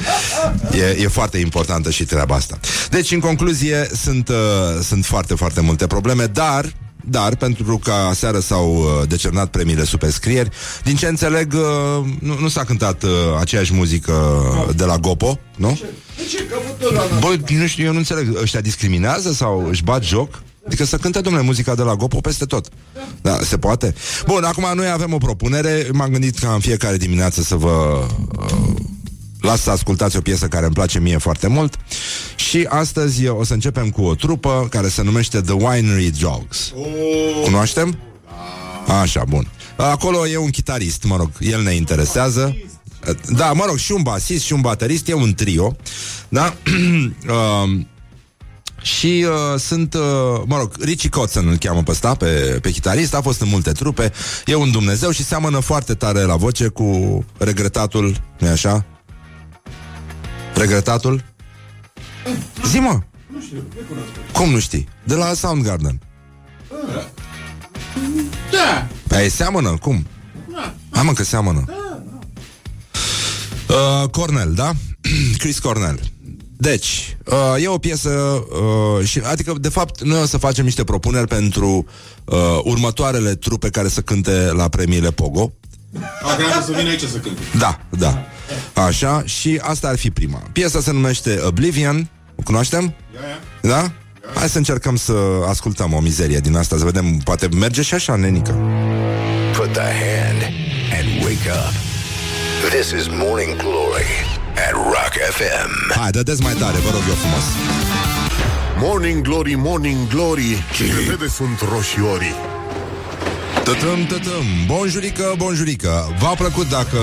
E, e foarte importantă și treaba asta. Deci, în concluzie, sunt, uh, sunt foarte, foarte multe probleme, dar dar pentru că aseară s-au uh, decernat premiile superscrieri, din ce înțeleg, uh, nu, nu s-a cântat uh, aceeași muzică de la Gopo, nu? De ce? Că văd tot la Băi, nu știu, eu nu înțeleg, ăștia discriminează sau își bat joc? Adică să cânte, domnule, muzica de la Gopo peste tot. Da, se poate. Bun, acum noi avem o propunere. M-am gândit ca în fiecare dimineață să vă uh, las să ascultați o piesă care îmi place mie foarte mult. Și astăzi o să începem cu o trupă care se numește The Winery Dogs. Cunoaștem? Așa, bun. Acolo e un chitarist, mă rog, el ne interesează. Da, mă rog, și un basist și un baterist, e un trio. Da? um, și uh, sunt, uh, mă rog, Richie Kotzen îl cheamă pe ăsta, pe, pe chitarist, a fost în multe trupe, e un Dumnezeu și seamănă foarte tare la voce cu regretatul, nu așa? Regretatul? Zi, mă! Cum nu știi? De la Soundgarden. Da. Păi seamănă, cum? Hai mă că seamănă. Uh, Cornell, da? Chris Cornell. Deci, uh, e o piesă, uh, și, adică, de fapt, noi o să facem niște propuneri pentru uh, următoarele trupe care să cânte la premiile Pogo. A, cream că să vină aici să cânte. Da, da. Așa, și asta ar fi prima. Piesa se numește Oblivion. O cunoaștem? Da? Hai să încercăm să ascultăm o mizerie din asta, să vedem, poate merge și așa, nenică. Put the hand and wake up. This is Morning Glory at Rock FM. Hai, dădeți mai tare, vă rog eu frumos. Morning Glory, Morning Glory Ce vede sunt roșiorii Tătăm, tătăm, bonjurică, bonjurică. V-a plăcut, dacă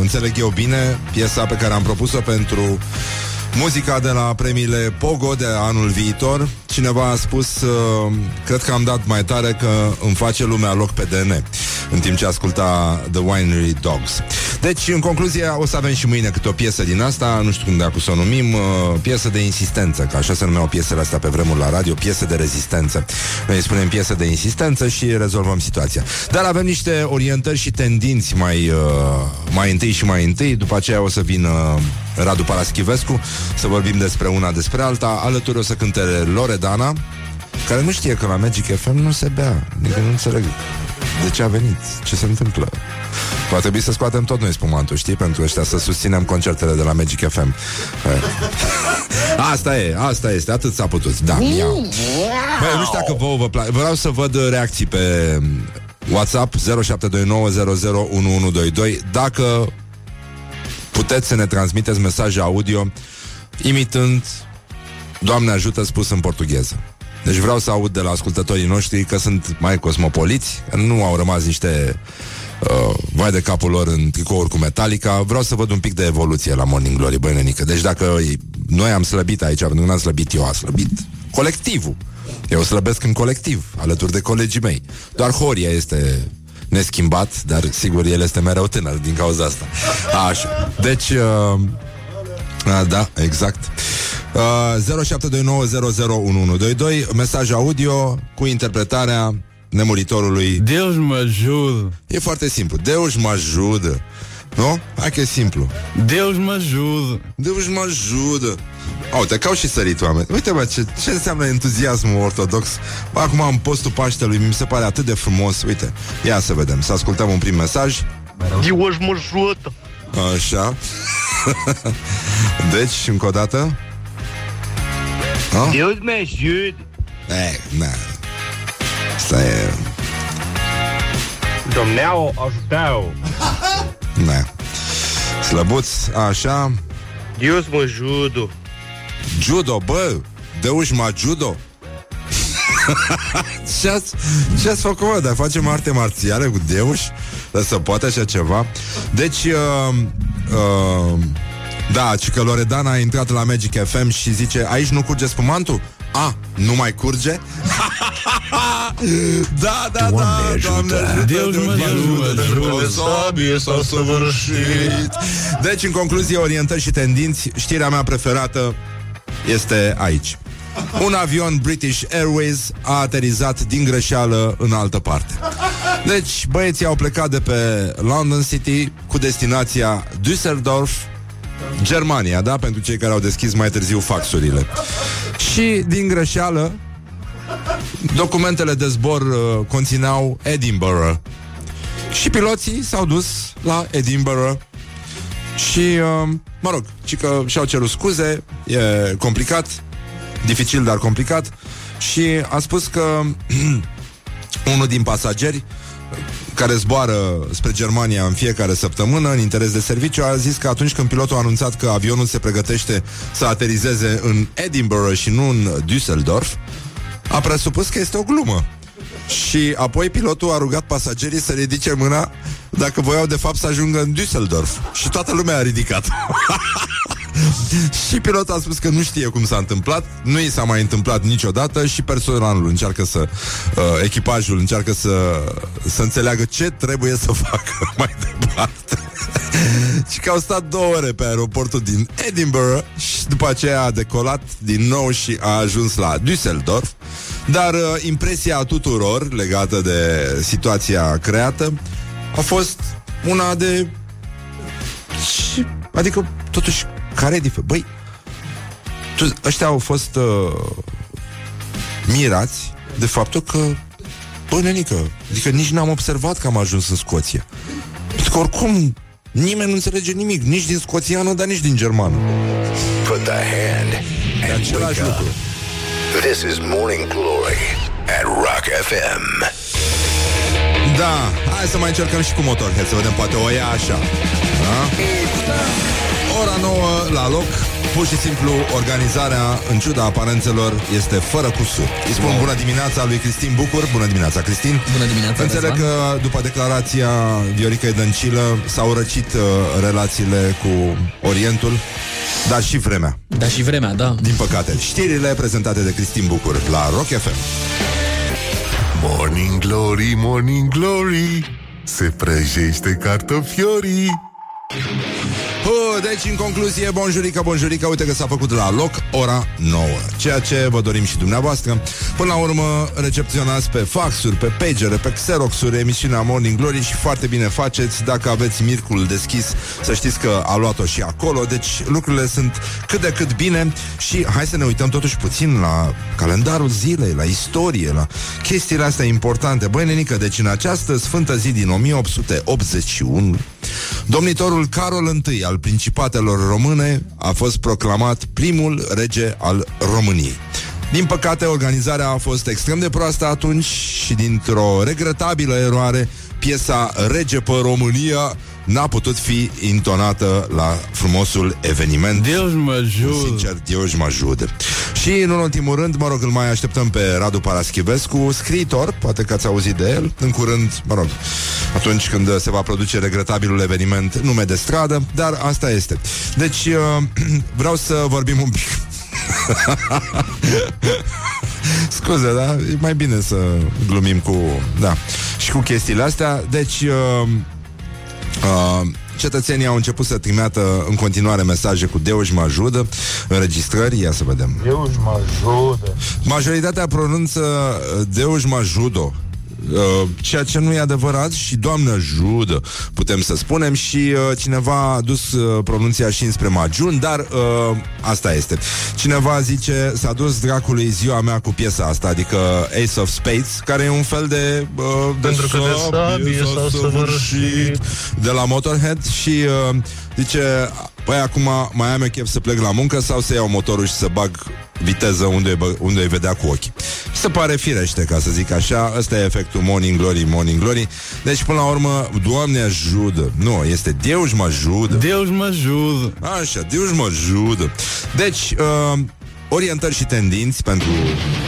înțeleg eu bine Piesa pe care am propus-o pentru Muzica de la premiile Pogo de anul viitor. Cineva a spus uh, Cred că am dat mai tare că îmi face lumea loc pe DN În timp ce asculta The Winery Dogs. Deci, în concluzie, o să avem și mâine câte o piesă din asta. Nu știu cum de acum să o numim. Uh, Piesă de insistență, că așa se numeau piesele astea pe vremuri la radio. Piesă de rezistență. Noi îi spunem piesă de insistență și rezolvăm situația. Dar avem niște orientări și tendinți mai, uh, mai întâi și mai întâi. După aceea o să vină Radu Paraschivescu Să vorbim despre una despre alta. Alături o să cânte Loredana Care nu știe că la Magic FM nu se bea Adică nu înțeleg de ce a venit Ce se întâmplă. Va trebui să scoatem tot noi spumantul, știi? Pentru ăștia să susținem concertele de la Magic FM Eh. Asta e, asta este, atât s-a putut. Da, miau. Băi, nu știu dacă vouă vă place. Vreau să văd uh, reacții pe WhatsApp 0729001122 Dacă puteți să ne transmiteți mesaje audio imitând Doamne ajută spus în portugheză. Deci vreau să aud de la ascultătorii noștri că sunt mai cosmopoliți, că nu au rămas niște uh, vai de capul lor în tricouri cu Metallica. Vreau să văd un pic de evoluție la Morning Glory, băi nenică. Deci dacă noi am slăbit aici, pentru că n-am slăbit eu, a slăbit colectivul. Eu slăbesc în colectiv, alături de colegii mei. Doar Horia este neschimbat, dar sigur el este mereu tânăr din cauza asta. Așa. Deci, uh, a, da, exact. Uh, 0729001122 Mesaj audio cu interpretarea nemuritorului Deus mă ajuda. E foarte simplu Deus mă ajută Nu? Hai că e simplu. Deus mă ajuda. Deus mă ajută. Uite, ca și sărit oameni. Uite bă, ce, ce înseamnă entuziasmul ortodox? Bă, Acum în postul Paștelui Mi se pare atât de frumos. Uite, ia să vedem, să ascultăm un prim mesaj. Deus mă ajută. Așa. Deci, încă o dată? Deus mă ajută. E, na. Asta e Dumnezeu ajută. Na Slăbuț, așa Deus mă ajută. Judo, bă Deuși ma judo Ce-ați, ce-ați făcut, mă? Dar facem arte marțiale cu Deuș? Dar să poate așa ceva? Deci, uh, uh, da, ci că Loredana a intrat la Magic FM și zice Aici nu curge spumantul? A, nu mai curge? da, da, Doamne da, ajută. Doamne ajută, Deus mă ajută. Deus De sabie s-a săvârșit. Deci, în concluzie, orientări și tendinți, știrea mea preferată este aici. Un avion British Airways a aterizat din greșeală în altă parte. Deci, băieții au plecat de pe London City cu destinația Düsseldorf, Germania, da? Pentru cei care au deschis mai târziu faxurile. Și, din greșeală, documentele de zbor uh, conțineau Edinburgh. Și piloții s-au dus la Edinburgh și, uh, mă rog, ci că și-au cerut scuze, e complicat, dificil, dar complicat, și a spus că unul din pasageri care zboară spre Germania în fiecare săptămână în interes de serviciu a zis că atunci când pilotul a anunțat că avionul se pregătește să aterizeze în Edinburgh și nu în Düsseldorf, a presupus că este o glumă. Și apoi pilotul a rugat pasagerii să ridice mâna dacă voiau de fapt să ajungă în Düsseldorf. Și toată lumea a ridicat. și pilotul a spus că nu știe cum s-a întâmplat, nu i s-a mai întâmplat niciodată și personalul încearcă să, uh, echipajul încearcă să, să înțeleagă ce trebuie să facă mai departe. și că au stat două ore pe aeroportul din Edinburgh și după aceea a decolat din nou și a ajuns la Düsseldorf. Dar uh, impresia tuturor legată de situația creată a fost una de... Și- Adică, totuși, care e diferența? Băi, tu, ăștia au fost uh, mirați de faptul că Bă, nenică, adică nici n-am observat că am ajuns în Scoția. Pentru că oricum nimeni nu înțelege nimic, nici din scoțiană, dar nici din germană. Put the hand E and același wake up. lucru. This is Morning Glory at Rock FM. Da, hai să mai încercăm și cu Motorhead Să vedem, poate o ia așa da? Ora nouă la loc Pur și simplu, organizarea, în ciuda aparențelor, este fără cusur. Îi spun bună dimineața lui Cristin Bucur. Bună dimineața, Cristin. Bună dimineața, Înțeleg Răzvan. că după declarația Vioricăi Dăncilă s-au răcit uh, relațiile cu Orientul, dar și vremea, Da, și vremea, da. din păcate. Știrile prezentate de Cristin Bucur la Rock FM. Morning Glory, Morning Glory Se prăjește cartofiorii Huh, deci, în concluzie, bonjurică, bonjurică, uite că s-a făcut la loc ora 9, ceea ce vă dorim și dumneavoastră. Până la urmă, recepționați pe faxuri, pe pagere, pe xeroxuri emisiunea Morning Glory și foarte bine faceți. Dacă aveți mircul deschis, să știți că a luat-o și acolo, deci lucrurile sunt cât de cât bine și hai să ne uităm totuși puțin la calendarul zilei, la istorie, la chestiile astea importante. Băi, nenică, deci în această sfântă zi din 1881, domnitorul Carol I al Principatelor Române a fost proclamat primul rege al României. Din păcate, organizarea a fost extrem de proastă atunci și dintr-o regretabilă eroare, piesa Rege pe România n-a putut fi intonată la frumosul eveniment. Deus mă ajută. Sincer, Deus mă ajută. Și, în ultimul rând, mă rog, îl mai așteptăm pe Radu Paraschivescu, scriitor, poate că ați auzit de el, în curând, mă rog, atunci când se va produce regretabilul eveniment nume de stradă, dar asta este. Deci, uh, vreau să vorbim un pic Scuze, da? E mai bine să glumim cu... Da. Și cu chestiile astea. Deci... Uh, uh, cetățenii au început să trimeată în continuare mesaje cu Deus mă ajută, înregistrări, ia să vedem. Deus mă ajută. Majoritatea pronunță uh, Deus mă ajută. Uh, ceea ce nu e adevărat și Doamne ajută, putem să spunem și uh, cineva a dus uh, pronunția și înspre Majun, dar uh, asta este. Cineva zice, s-a dus dracului ziua mea cu piesa asta, adică Ace of Spades, care e un fel de... Uh, Pentru că de sabie s-au săvârșit. de la Motorhead și uh, zice, băi, acum mai am eu chef să plec la muncă sau să iau motorul și să bag viteză unde, bă- unde îi vedea cu ochii. Se pare firește, ca să zic așa, ăsta e efectul Morning Glory, Morning Glory. Deci, până la urmă, Doamne ajută. Nu, este Deus mă ajută. Deus mă ajută. Așa, Deus mă ajută. Deci, uh, orientări și tendinți pentru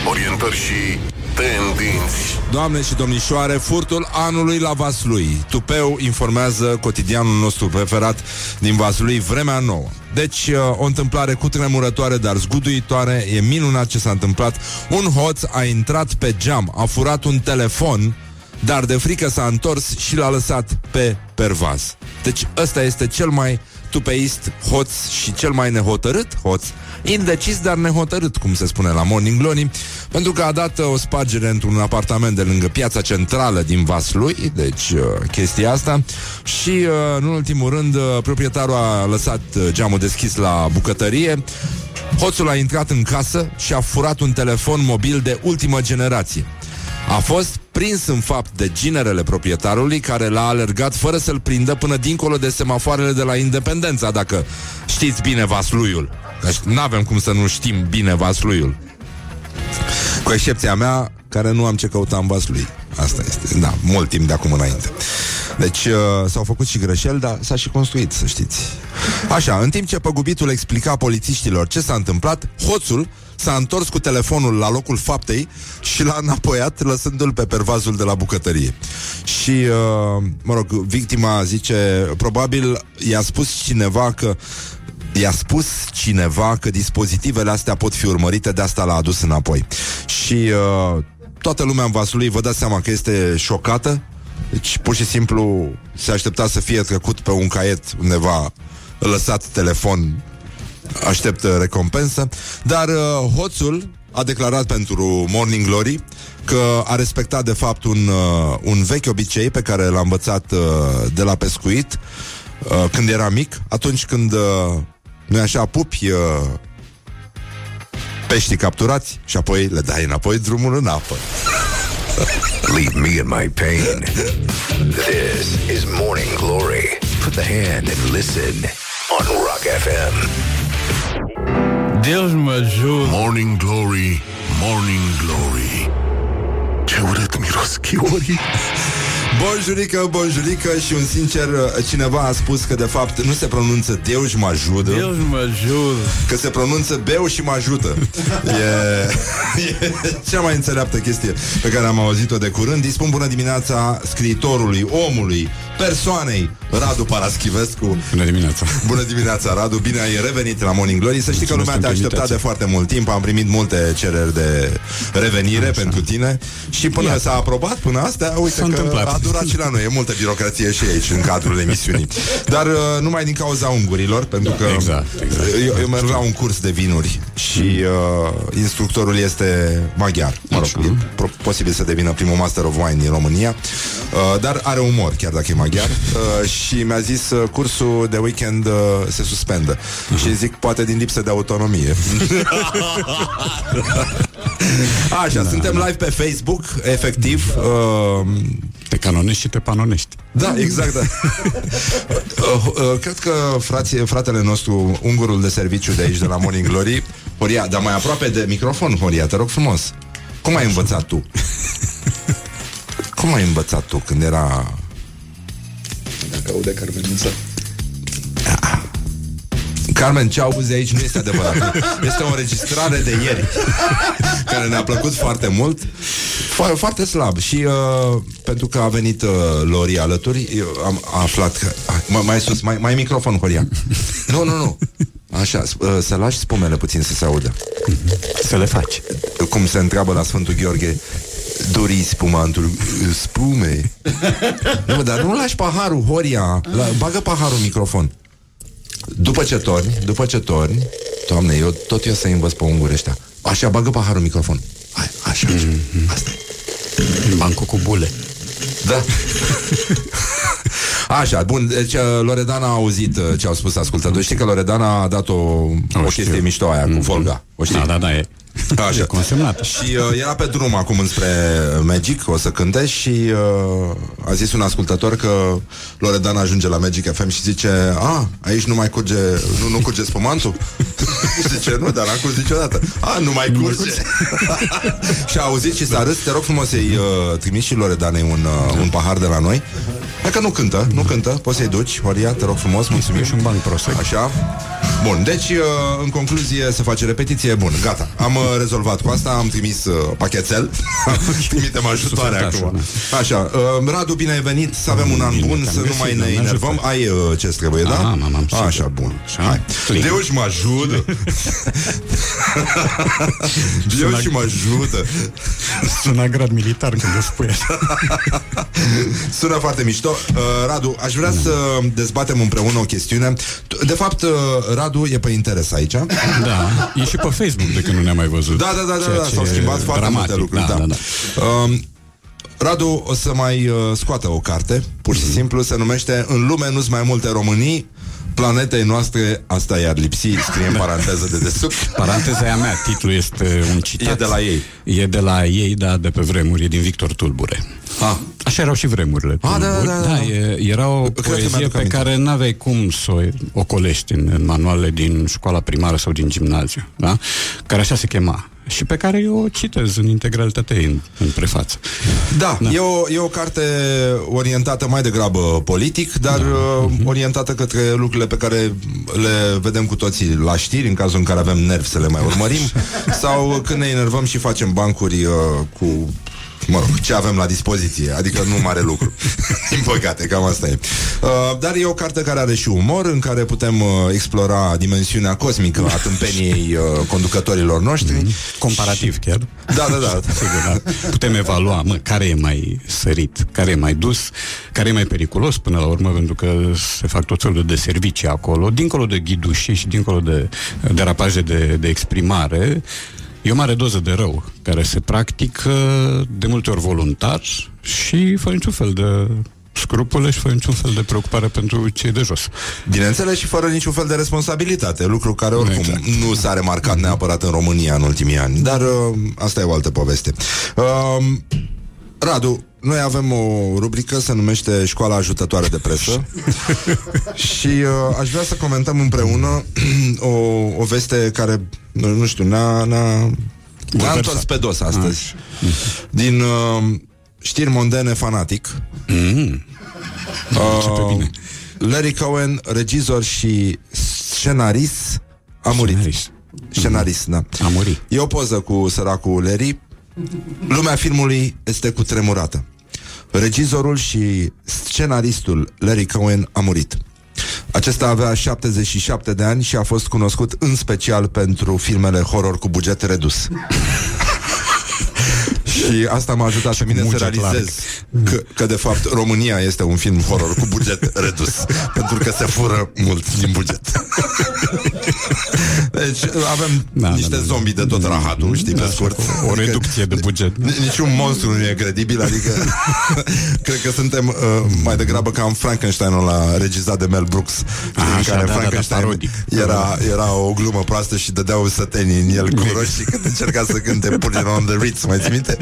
Orientări și tendinți. Doamne și domnișoare, furtul anului la Vaslui. Tupeu informează cotidianul nostru preferat din Vaslui, Vremea Nouă. Deci, uh, o întâmplare cu tremurătoare, dar zguduitoare. E minunat ce s-a întâmplat. Un hoț a intrat pe geam, a furat un telefon, dar de frică s-a întors și l-a lăsat pe pervaz. Deci, ăsta este cel mai tupeist hoț și cel mai nehotărât hoț. Indecis, dar nehotărât, cum se spune la Morning Glory, pentru că a dat uh, o spargere într-un apartament de lângă piața centrală din Vaslui, deci uh, chestia asta, și, uh, în ultimul rând, uh, proprietarul a lăsat uh, geamul deschis la bucătărie, hoțul a intrat în casă și a furat un telefon mobil de ultimă generație. A fost prins în fapt de ginerele proprietarului care l-a alergat fără să-l prindă până dincolo de semafoarele de la Independența, dacă știți bine Vasluiul. Deci n-avem cum să nu știm bine Vasluiul. Cu excepția mea, care nu am ce căuta în Vaslui. Asta este, da, mult timp de acum înainte. Deci uh, s-au făcut și greșeli, dar s-a și construit, să știți. Așa, în timp ce păgubitul explica polițiștilor ce s-a întâmplat, hoțul s-a întors cu telefonul la locul faptei și l-a înapoiat, lăsându-l pe pervazul de la bucătărie. Și, uh, mă rog, victima zice, probabil i-a spus cineva că I-a spus cineva că dispozitivele astea pot fi urmărite, de asta l-a adus înapoi. Și uh, toată lumea în Vaslui, vă dați seama că este șocată, deci pur și simplu se aștepta să fie trecut pe un caiet undeva lăsat telefon așteptă recompensă, dar uh, hoțul a declarat pentru Morning Glory că a respectat de fapt un, uh, un vechi obicei pe care l-a învățat uh, de la pescuit uh, când era mic, atunci când uh, nu așa pupi uh, peștii capturați și apoi le dai înapoi drumul în apă. Leave me in my pain. This is Morning Glory. Put the hand and listen on Rock FM. Deus mă ajută. Morning Glory, Morning Glory. Ce urât miros chiorii. Bonjurică, bonjurică și un sincer uh, cineva a spus că de fapt nu se pronunță Deus mă ajută, Deus mă ajută. că se pronunță Beu și mă ajută. E, e cea mai înțeleaptă chestie pe care am auzit-o de curând. Dispun bună dimineața scriitorului, omului, persoanei Radu Paraschivescu. Bună dimineața! Bună dimineața, Radu, bine ai revenit la Morning Glory Să știi că lumea Mulțumesc te-a pentru așteptat de invitație. foarte mult timp Am primit multe cereri de revenire Așa. pentru tine Și până Iată. s-a aprobat, până astea Uite S-a că întâmplat. A durat și la noi. E multă birocrație și aici, în cadrul emisiunii. Dar uh, numai din cauza ungurilor Pentru că Exact, exact. eu, eu merg la un curs de vinuri Și uh, instructorul este maghiar. Mă rog, Așa. e pro- posibil să devină primul Master of Wine din România. Uh, Dar are umor, chiar dacă e maghiar. Uh, Și mi-a zis uh, cursul de weekend uh, se suspendă. Și zic, poate din lipsă de autonomie. Așa, suntem live pe Facebook, efectiv. Uh, Te canonești și te panonești. da, exact, da. uh, uh, cred că frație, fratele nostru, ungurul de serviciu de aici, de la Morning Glory, Horia, dar mai aproape de microfon, Horia, te rog frumos. Cum ai învățat tu? Cum ai învățat tu când era... dacă aude Carmenuța. Carmen, ce auzi aici nu este adevărat. Este o înregistrare de ieri care ne-a plăcut foarte mult. Fo- foarte slab. Și uh, pentru că a venit uh, Lori alături, eu am aflat că... Ah, mai, mai sus, mai, mai microfon, Horia. Nu, nu, nu. Așa, sp- uh, să lași spumele puțin să se audă. Să le faci. Cum se întreabă la Sfântul Gheorghe, dori spumantul spume. nu, dar nu lași paharul, Horia. La, bagă paharul în microfon. După ce torni, după ce torni, Doamne, eu tot eu să învăț pe unguri ăștia. Așa, bagă paharul în microfon. Hai, așa, așa. Asta e. Bancul cu bule. Da. Așa, bun, deci uh, Loredana a auzit uh, ce au spus ascultătorii. Știi că Loredana a dat o, o chestie știu. mișto aia cu Volga. O știi? Da, da, da, e. Așa. E consemnat. Și uh, era pe drum acum înspre Magic, o să cânte și uh, a zis un ascultător că Loredana ajunge la Magic FM și zice A, aici nu mai curge, nu, nu curge spumantul? și zice, nu, dar n-a curs niciodată. A, nu mai curge. și a auzit și s-a râs, te rog frumos să-i uh, trimiți și Loredanei un, uh, un pahar de la noi. Dacă nu cântă, nu cântă, poți să-i duci, Horia, te rog frumos, mulțumim. Și un banc prost. Așa. Bun, deci uh, în concluzie se face repetiție, bun, gata. Am uh, rezolvat cu asta, am trimis uh, pachetel. Trimitem ajutoare Super acum. da. Așa, uh, Radu, bine ai venit, să avem un an Bine bun, te-am să nu găsit, mai ne Doamne enervăm. ajută. Ai uh, ce trebuie, da? Aha, am, am, sigur. Așa, bun. Așa. Hai. Click. Deus mă ajută. Deus și mă ajută. Sună grad militar când o spui așa. Sună foarte mișto. Uh, Radu, aș vrea să dezbatem împreună o chestiune. De fapt, uh, Radu e pe interes aici. Da, e și pe Facebook de când nu ne-am mai văzut. Da, da, da, da, Ceea da ce s-au e schimbat foarte dramatic. multe lucruri. Da, Da, da, da. Um, Radu o să mai uh, scoată o carte, pur și simplu, se numește În lume nu-s mai multe Românii, planetei noastre, asta i-ar lipsi, scrie în paranteză de desubt. Paranteza aia mea, titlul este un citat. E de la ei. E de la ei, da, de pe vremuri, e din Victor Tulbure. Ah. Așa erau și vremurile. Ah, da, Tulburi. da, da, da. e, era o Cred că poezie mi-aduc pe aminte. care n-aveai cum să o ocolești în, în manualele din școala primară sau din gimnaziu, da? Care așa se chema. Și pe care eu o citez în integralitate în, în prefață. Da, da. E, o, e o carte orientată mai degrabă politic, dar da. uh, orientată către lucrurile pe care le vedem cu toții la știri, în cazul în care avem nervi să le mai urmărim, sau când ne enervăm și facem bancuri uh, cu mă rog, ce avem la dispoziție, adică nu mare lucru. Din păcate, cam asta e. Uh, dar e o carte care are și umor, în care putem uh, explora dimensiunea cosmică a tâmpeniei uh, conducătorilor noștri. Mm-hmm. Comparativ chiar. Da, da, da. Sigur, da. Putem evalua, mă, care e mai sărit, care e mai dus, care e mai periculos până la urmă, pentru că se fac tot felul de servicii acolo, dincolo de ghidușii și dincolo de derapaje de, de exprimare, e o mare doză de rău care se practică de multe ori voluntar și fără niciun fel de scrupule și fără niciun fel de preocupare pentru cei de jos. Bineînțeles și fără niciun fel de responsabilitate, lucru care oricum Exact. nu s-a remarcat neapărat în România în ultimii ani, dar uh, asta e o altă poveste. Uh, Radu, noi avem o rubrică, se numește Școala Ajutătoare de Presă și uh, aș vrea să comentăm împreună o, o veste care, nu, nu știu, ne-a, ne-a, ne-a Bulversat. întors pe dos astăzi. Din uh, știri mondene fanatic. Mm. Începe bine. Larry Cohen, regizor și scenarist, a murit. Scenarist. Scenarist, da. A murit. E o poză cu săracul Larry. Lumea filmului este cu tremurată. Regizorul și scenaristul Larry Cohen a murit. Acesta avea 77 de ani și a fost cunoscut în special pentru filmele horror cu buget redus. Și asta m-a ajutat pe mine să Muget realizez că, că, de fapt, România este un film horror cu buget redus. pentru că se fură mult din buget. deci avem Da, niște da, da, zombie de tot rahatul, știi, pe Da, scurt. o- o reducție de buget. Nici- Niciun monstru nu e credibil, adică cred că suntem uh, mai degrabă ca în Frankenstein-ul la regizat de Mel Brooks, Ah, în așa, care da, da, da, Frankenstein parodic. era, era o glumă proastă și dădeau sătenii în el cu roșii când încerca să cânte Put it on the Ritz, mai ții minte?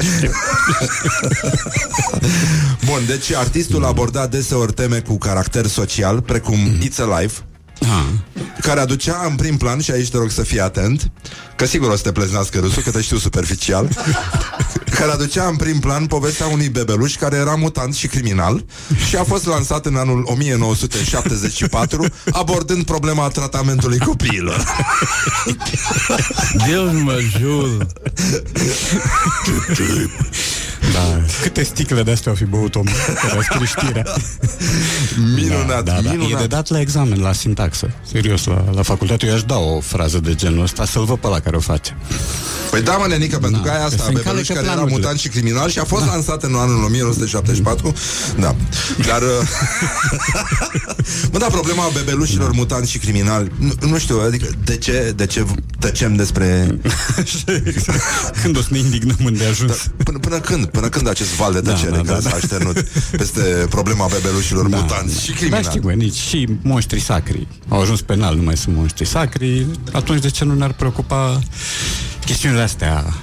Bun, deci artistul aborda deseori teme cu caracter social, precum It's Alive, Ah. care aducea în prim plan, și aici te rog să fii atent, că sigur o să te pleznească râsul, că te știu superficial, care aducea în prim plan povestea unui bebeluș care era mutant și criminal și a fost lansat în anul 1974, abordând problema tratamentului copiilor. Deus mă ajută. Da. Câte sticle de astea au fi băut omul care a scris știrea. Minunat, da, da, da. minunat. E de dat la examen, la sintaxă. Serios, la, la facultate eu aș da o frază de genul ăsta să-l văd pe la care o face. Păi da, mă, nenică, pentru Da, că aia că asta, se bebeluș încalecă care era planurile. mutant și criminal și a fost lansat în anul 1974. Da. Dar... uh, mă, da, problema bebelușilor mutanți și criminali, nu, nu știu, adică de ce, de ce tăcem despre... Când o să ne indignăm îndeajuns. Până, până când? Până când acest val de Da, tăcere da, care da, s-a așternut peste problema bebelușilor mutanți și Da, criminali? știi, bă, nici și monștri sacri. Au ajuns penal, nu mai sunt monștri sacri. Atunci de ce nu ne-ar preocupa chestiunile astea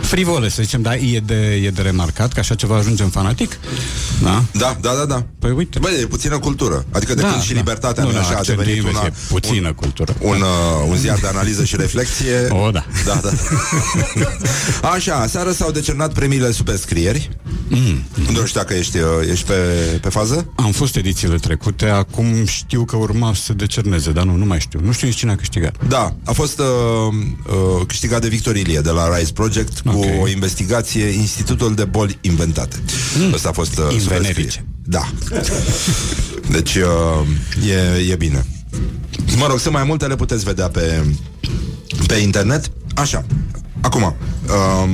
frivole, să zicem, dar e de, e de remarcat că așa ceva ajunge în fanatic? Da? Da, da, da, da. Păi uite. Băi, e puțină cultură. Adică de Da, când și da. libertatea Nu, nu, nu, așa a accent de devenit invers, una, e puțină cultură. un, uh, un ziar de analiză și reflexie. O, da. Da, da. Așa, seară s-au decernat premiile superscrieri. Mm. Nu știu dacă ești, uh, ești pe, pe fază. Am fost edițiile trecute, acum știu că urma să se decerneze, dar nu, nu mai știu. Nu știu nici cine a câștigat. Da, a fost uh, uh, câștigat de Victor Ilie de la Rise Project cu Ok. o investigație Institutul de Boli Inventate. Mm. Ăsta a fost uh, Invenerice. superscriere. Da. Deci uh, e, e bine. Mă rog, sunt mai multe, le puteți vedea pe, pe internet. Așa. Acum, uh,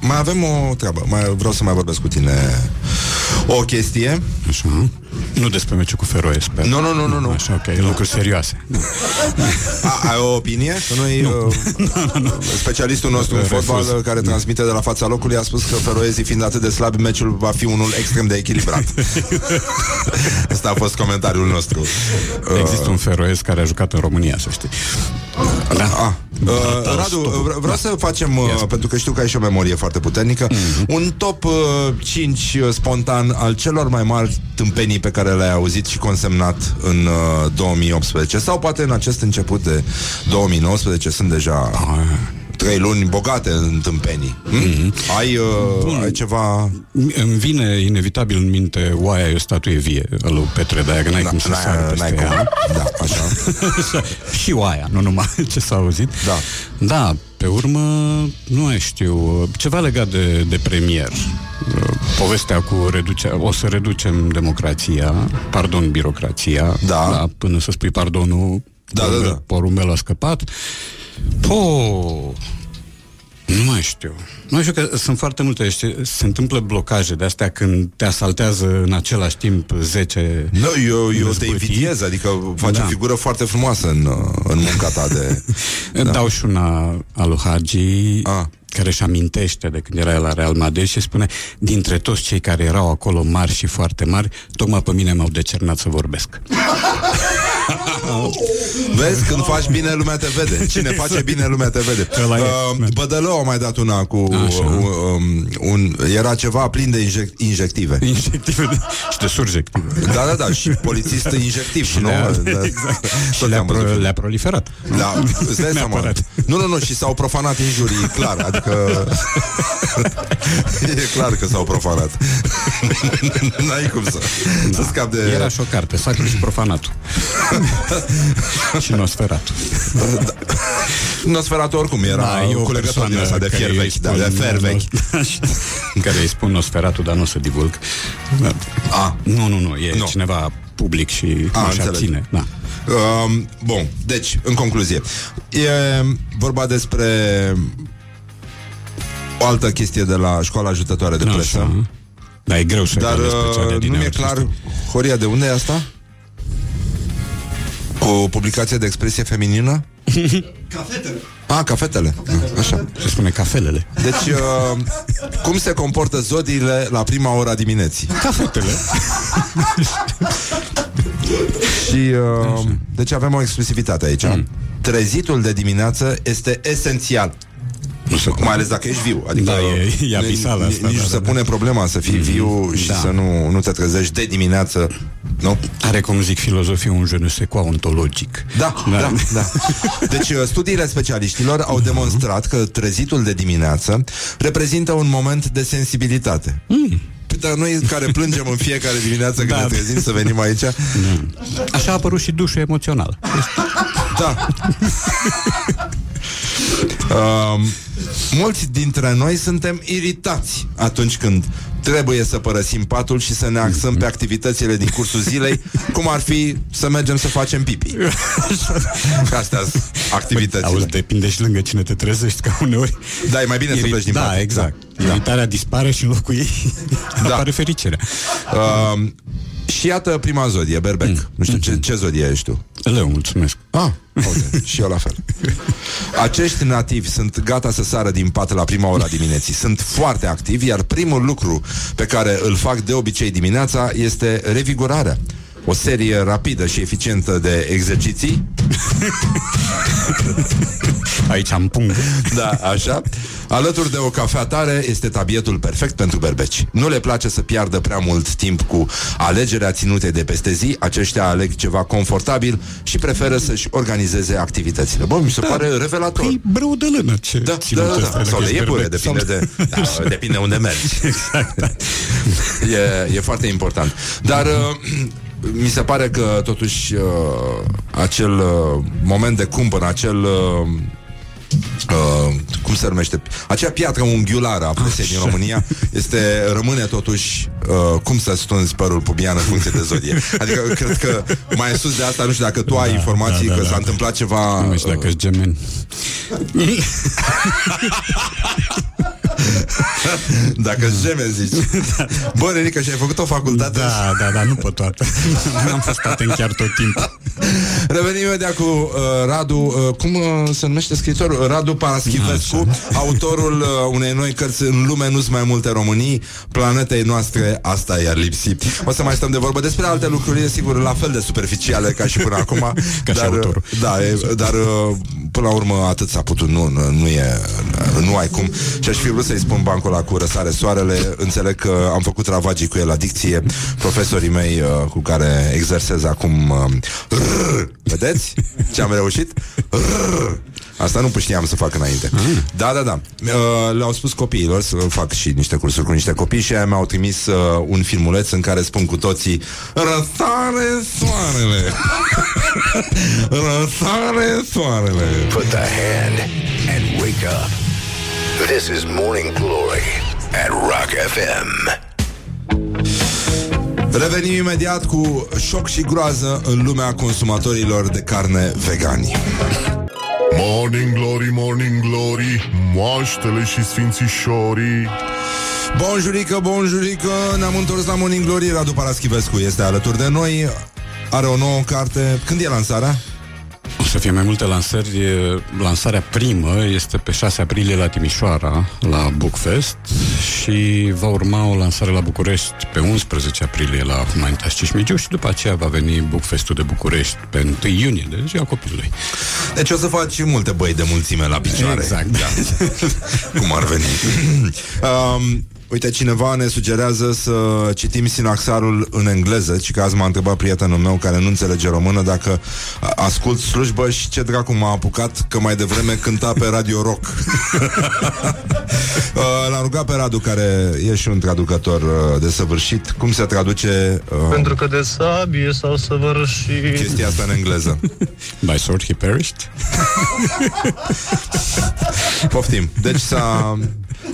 mai avem o treabă. Mai, vreau să mai vorbesc cu tine o chestie. Așa. Nu despre meciul cu Feroe, sper. Nu, nu, nu, nu, nu. Așa, ok, lucruri serioase. A, ai o opinie? Că noi, uh, specialistul nostru în Refuz. fotbal uh, care transmite de la fața locului a spus că feroezii fiind atât de slabi, meciul va fi unul extrem de echilibrat. Asta a fost comentariul nostru. Uh, Există un feroez care a jucat în România, să știi. Da. Ah, uh, Radu, vre- vreau să facem, uh, pentru că știu că ai și o memorie foarte puternică, un top uh, 5 uh, spontan al celor mai mari tâmpenii pe care le-ai auzit și consemnat în uh, 2018 sau poate în acest început de 2019 sunt deja trei luni bogate în tâmpenii. Mm? Ai, uh, ai ceva... Îmi vine inevitabil în minte oaia e o statuie vie al lui Petre Daia, că n-ai cum să N-ai- sari n-ai peste cum. ea. Da, așa. și oaia, nu numai ce s-a auzit. Da. Da, pe urmă, nu mai știu, ceva legat de, de premier. Povestea cu reduce, o să reducem democrația, pardon, birocrația, Da. până să spui pardonul, Da, da, da. porumbel a scăpat. Po, nu mai știu. Nu mai știu că sunt foarte multe. știi, Se întâmplă blocaje de astea când te asaltează în același timp 10 Nu, eu, eu te Răzbătii. invidiez, adică faci Da. o figură foarte frumoasă în, uh, în munca ta de... Da. Dau și una a lui Hagi, Ah. care își amintește de când era el la Real Madrid și spune, dintre toți cei care erau acolo mari și foarte mari, tocmai pe mine m-au decernat să vorbesc. Vezi, când faci bine, lumea te vede. Cine face bine, lumea te vede. Ăla e. Uh, Bădălău a mai dat una cu Așa. uh, um, un, era ceva plin de injec- injective. Injective de, și de surjective. Da, da, da, și polițist injectiv, nu? le-a- Da, exact. tot Și le-a, am văzut. pro, le-a proliferat. Da, îți dai seama. Neapărat. Nu, nu, nu, și s-au profanat injurii, clar, adică e clar că s-au profanat. N-ai cum să, să scapi de... Era și o carte, Sacru și Profanatul. și Nosferatul. Nosferatu oricum era Da, e o culegător din ăsta persoană de care fier îi vechi, da, spun- de fier vechi. în care îi spun Nosferatul, dar nu o să divulg. Da. A. Nu, nu, nu, e Nu. cineva public și A, nu și înțeleg. abține. Da. Um, bun, deci, în concluzie, e vorba despre o altă chestie de la școala ajutătoare de presă. Așa. Dar e greu să Dar găsești pe cea de uh, nu mi-e adineauri, să clar, știi. Horia, de unde e asta? Cu publicație de expresie feminină? Cafetele. Ah, cafetele. Ah, Așa. Se spune cafelele. Deci, uh, cum se comportă zodiile la prima ora dimineții? Cafetele. Și, uh, deci avem o exclusivitate aici. Trezitul de dimineață este esențial. Nu se Mai ales dacă ești viu. Adică Da, e- e abisal nici- asta, Nici da, nu da, se da. pune problema să fii viu și da. să nu, nu te trezești de dimineață Nu? Are, cum zic filozofie, un je ne sais quoi ontologic. Da, da, da, da. Deci uh, studiile specialiștilor au demonstrat că trezitul de dimineață reprezintă un moment de sensibilitate. Mm. Dar noi care plângem în fiecare dimineață când Da. ne trezim să venim aici Așa a apărut și dușul emoțional. Da um, Mulți dintre noi suntem iritați Atunci când trebuie să părăsim patul Și să ne axăm pe activitățile din cursul zilei Cum ar fi să mergem să facem pipi Astea sunt activitățile Auzi, depinde și lângă cine te trezești, ca uneori... Da, e mai bine să Iri- pleci din Da, pat. exact. Da. Iritarea dispare și în locul ei Da. apare fericirea. Um, și iată prima zodie, berbec. Mm. Nu știu ce, ce zodie ești tu. Leu, mulțumesc. Ah, uite, și eu la fel. Acești nativi sunt gata să sară din pat la prima ora dimineții. Sunt foarte activi, iar primul lucru pe care îl fac de obicei dimineața este revigorarea. O serie rapidă și eficientă de exerciții. Aici am punct. Da, așa. Alături de o cafea tare este tabietul perfect pentru berbeci. Nu le place să piardă prea mult timp cu alegerea ținutei de peste zi. Aceștia aleg ceva confortabil și preferă să-și organizeze activitățile. Bă, mi se pare revelator. Păi brâu de lână, ce da, da, ținută da, asta da. e, Sau dacă de ești iepure, berbec, depinde sau- de, da, depinde unde mergi. Exact, da. e, e foarte important. Dar uh, mi se pare că totuși uh, acel uh, moment de cumpăr, acel uh, Uh, cum se numește? Acea piatră unghiulară a presei din România este, rămâne totuși uh, cum să stunzi părul pubian în funcție de zodie. Adică cred că mai sus de asta, nu știu dacă tu ai informații da, că da, s-a da. întâmplat ceva Nu știu dacă ești gemeni. Dacă geme zici Bă, Renica, și ai făcut o facultate Da, da, da, nu pe toate. N-am fost atent chiar tot timpul. Revenim imediat cu uh, Radu, uh, cum uh, se numește scriitorul? Radu Paraschivescu, autorul uh, unei noi cărți în lume nu sunt mai multe Românii, planetei noastre, asta i-ar lipsi. O să mai stăm de vorbă despre alte lucruri, e sigur, la fel de superficiale ca și până acum. Ca și dar, uh, autorul. Da, e, dar uh, până la urmă atât s-a putut, nu, nu, nu e, nu ai cum. Și aș fi vrut să-i spun bancul ăla cu răsare soarele, înțeleg că am făcut ravagii cu el la dicție, profesorii mei uh, cu care exersez acum uh, rrr, Vedeți ce am reușit? Rrr. Asta nu știam să fac înainte. Da, da, da. Uh, le-au spus copiilor să fac și niște cursuri cu niște copii și aia mi-au trimis uh, un filmuleț în care spun cu toții Răsare soarele! Răsare soarele! Put the hand and wake up. This is Morning Glory at Rock FM. Revenim imediat cu șoc și groază în lumea consumatorilor de carne vegani. Morning Glory, Morning Glory Moaștele și sfințișorii Bonjurică, bonjurică, ne-am întors la Morning Glory, Radu Paraschivescu este alături de noi, are o nouă carte. Când e lansarea? O să fie mai multe lansări. Lansarea primă este pe 6 aprilie la Timișoara, la Bookfest și va urma o lansare la București pe 11 aprilie la Humanitas Cismigiu și după aceea va veni Bookfestul de București pe 1 iunie, de ziua copilului. Deci o să faci multe băi de mulțime la picioare. Exact. Da. Cum ar veni. um, Uite, cineva ne sugerează să citim sinaxarul în engleză, ci că azi m-a întrebat prietenul meu care nu înțelege română dacă a- ascult slujbă și ce dracu m-a apucat că mai devreme cânta pe Radio Rock. Uh, L-am rugat pe Radu, care e și un traducător uh, desăvârșit, cum se traduce uh, Pentru că de sabie s-au săvârșit chestia asta în engleză. By sword he perished? Poftim. Deci s-a...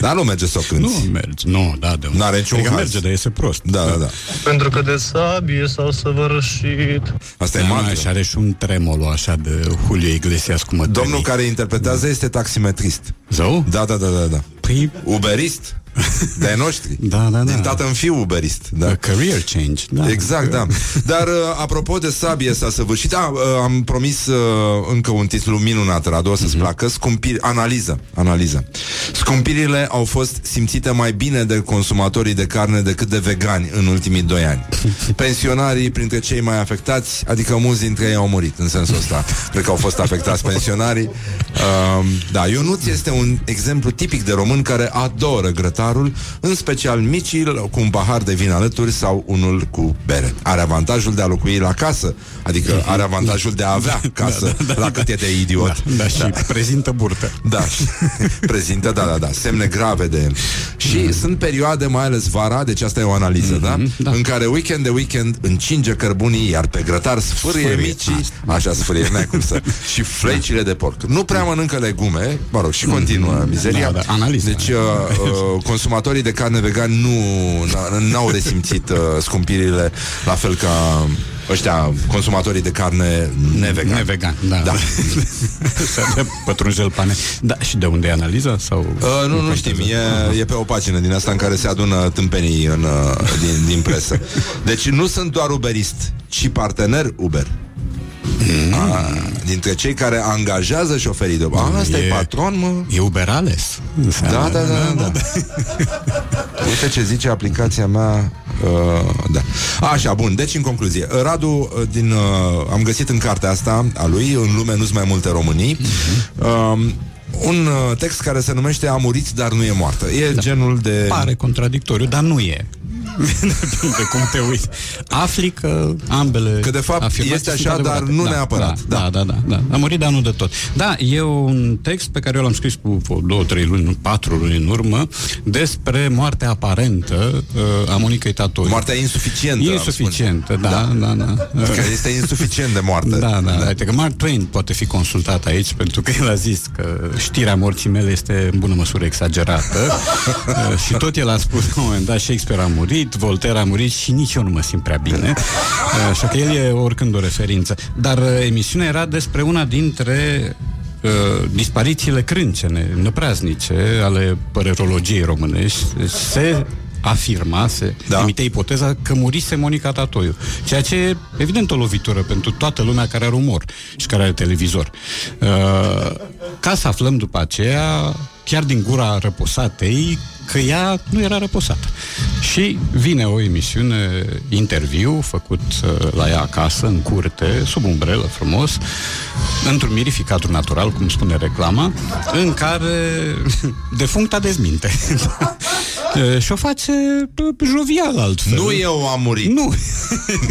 Dar nu merge să o cânti. Nu merge, nu, da, de N-are niciun adică haz. merge, dar iese prost. Da, da, da. Pentru că de sabie s-au săvârșit Asta e Da, mantră. și are și un tremolo așa de Julio Iglesias cu mătănii. Domnul care interpretează este taximetrist. Zău? Da, da, da, da, da. Păi, Uberist. De ai noștri. Da, da, da. Din tată în fiu uberist. Da. a career change. Da. Exact, da. Dar uh, apropo de sabie s-a săvârșit, da, uh, am promis uh, încă un titlu minunat, Radu, o să-ți placă, Scumpiri, analiză, analiză. Scumpirile au fost simțite mai bine de consumatorii de carne decât de vegani în ultimii doi ani. Pensionarii printre cei mai afectați, adică mulți dintre ei au murit în sensul ăsta. Cred că au fost afectați pensionarii. Uh, da, Ionuț este un exemplu tipic de român care adoră grătarul, în special micii cu un pahar de vin alături sau unul cu bere. Are avantajul de a locui la casă, adică are avantajul de a avea casă la cât e de idiot. Da, da, și prezintă burtă. Da, și prezintă, da, da, da, semne grave de... Și Mhm. sunt perioade, mai ales vara, deci asta e o analiză, da? da. În care weekend de weekend încinge cărbunii, iar pe grătar sfârie, Sfârie, micii, așa sfârie, n-ai cum să... și flecile de porc. Nu prea mănâncă legume, mă rog, și continuă mizeria. Da, da, analiză. Deci uh, uh, consumatorii de carne vegan nu n- n-au resimțit uh, scumpirile la fel ca ăștia consumatorii de carne nevegan. Nevegan, da. Da. Să dea pătrunjel pane. Da, și de unde e analiza? Sau... Uh, nu, nu știm. E, e pe o pagină din asta în care se adună tâmpenii în, uh, din, din presă. Deci nu sunt doar uberist, ci partener Uber. Mm. A, dintre cei care angajează șoferii de A, asta e, E- patron, mă. E Uberales. Da, da, da, da, da. Uite ce zice aplicația mea uh, Da Așa, bun, deci în concluzie Radu, uh, din, uh, am găsit în cartea asta A lui, în lume nu-s mai multe Românii uh, Un uh, text care se numește A murit, dar nu e moartă E da. genul de... Pare contradictoriu, dar nu e. de cum te uiți. Afli că ambele Că de fapt afirmații este sunt așa, dar adevărate. nu da, neapărat. Da, da, da, da, da. A murit, dar nu de tot. Da, e un text pe care eu l-am scris cu vreo două, trei luni, nu, patru luni în urmă, despre moartea aparentă uh, a Monicăi Tatori. Moartea insuficientă am Insuficientă, spune. da, da, da. da. Că este insuficient de moarte Da, da, da. Uite că Mark Twain poate fi consultat aici pentru că el a zis că știrea morții mele este în bună măsură exagerată Uh, și tot el a spus la un moment dat Shakespeare a murit, Voltaire a murit și nici eu nu mă simt prea bine. Uh, Așa că el e oricând o referință. Dar uh, emisiunea era despre una dintre uh, disparițiile crâncene, năpraznice ale părerologiei românești. Deci Se afirma, se Da. da. emite ipoteza că murise Monica Tatoiu. Ceea ce e evident o lovitură pentru toată lumea care are umor și care are televizor. Uh, ca să aflăm după aceea, chiar din gura răposatei, că ea nu era răposată. Și vine o emisiune, interviu, făcut uh, la ea acasă, în curte, sub umbrelă, frumos, într-un mirificatul natural, cum spune reclama, în care defuncta dezminte. Uh, și o face uh, jovial altfel. Nu eu am murit Nu.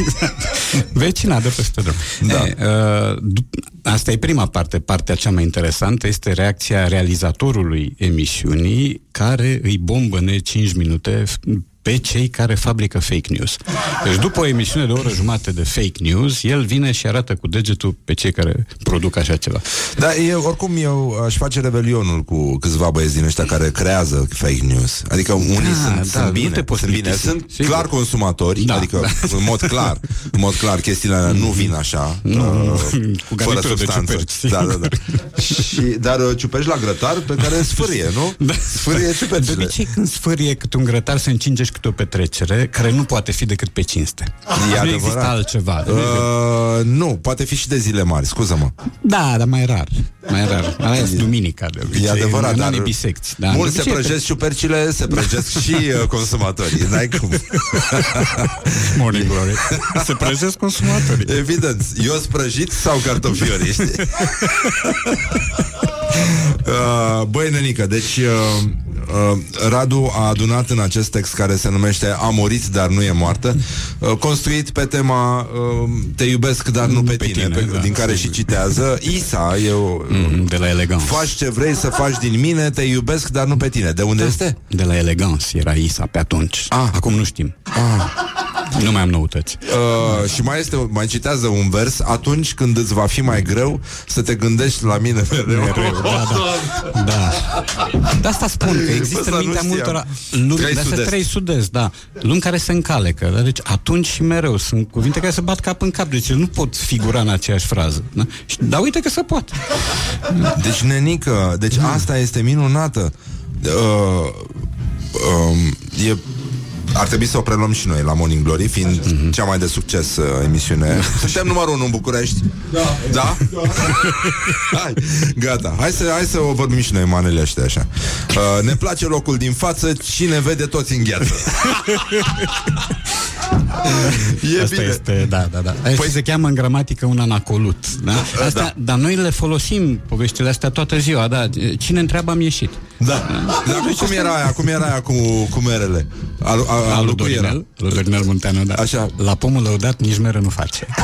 Vecina de peste drum. Da. E, uh, dup- asta e prima parte. Partea cea mai interesantă este reacția realizatorului emisiunii care îi bombăne 5 minute f- pe cei care fabrică fake news. Deci după o emisiune de o oră jumate de fake news, el vine și arată cu degetul pe cei care produc așa ceva. Da, eu, oricum eu aș face revelionul cu câțiva băieți din ăștia care creează fake news. Adică unii Da, sunt, da, sunt nu bine, te poți sunt bine, plictisi. sunt Sigur. clar consumatori, Da, adică da. în mod clar, în mod clar chestiile alea nu vin așa, Nu, uh, cu fără garnitură de substanță. ciuperci, da, da, sigur. da. Și, dar uh, ciuperci la grătar pe care sfârie, nu? Da. Sfârie De ciupercile. obicei când sfârie câte un grătar se încinge și câte o petrecere care nu poate fi decât pe cinste. E nu adevărat. există altceva. Uh, nu, poate fi și de zile mari, scuză-mă. Da, dar mai rar. Mai rar. Aia e duminica de obicei. E adevărat, în dar anii bisecți. Da, mulți de se obicei prăjesc ciupercile, se prăjesc și uh, consumatorii. N-ai cum. Morning Glory. Se prăjesc consumatorii. Evident, eu sprăjit sau cartofiori, știi? Uh, băi, nenică, deci uh, uh, Radu a adunat în acest text care se numește A murit, dar nu e moartă uh, Construit pe tema uh, Te iubesc, dar nu pe, Pe tine, tine, pe, da, Din care sigur. și citează Isa, eu Mm, De la elegans. Faci ce vrei să faci din mine Te iubesc, dar nu pe tine De unde este? De la elegans era Isa pe atunci. Ah. Acum nu știm. Nu mai am noutăți. Uh, și mai este, mai citează un vers Atunci când îți va fi mai greu Să te gândești la mine mereu, Mereu, da, da. da. De asta spun că există Ăsta în nu mintea știam. multora luni, Trei de astea sud-est. trei sud da. Luni care se încalecă. Da? Deci atunci și mereu sunt cuvinte care se bat cap în cap. Deci nu pot figura în aceeași frază. Da? Și, dar uite că se poate. Deci, nenică, deci asta este minunată. Uh, um, e ar trebui să o preluăm și noi la Morning Glory, fiind cea mai de succes uh, emisiune. Suntem numărul unu în București. Da? Da? hai, gata. Hai să, hai să o vorbim și noi manele ăștia așa. Uh, ne place locul din față, cine vede toți în gheață. e Asta bine. este, da, da, da. Păi Păi- se cheamă în gramatică un anacolut. Da? Asta, Da. Dar noi le folosim poveștile astea toată ziua, da. Cine întreabă am ieșit. Da. Dar cum era aia? Cum era aia cu, cu merele? A, a, a, Al lui lui cui era? Dorinel, lui Dorinel Munteanu, da. Așa. La pomul lăudat nici mere nu face.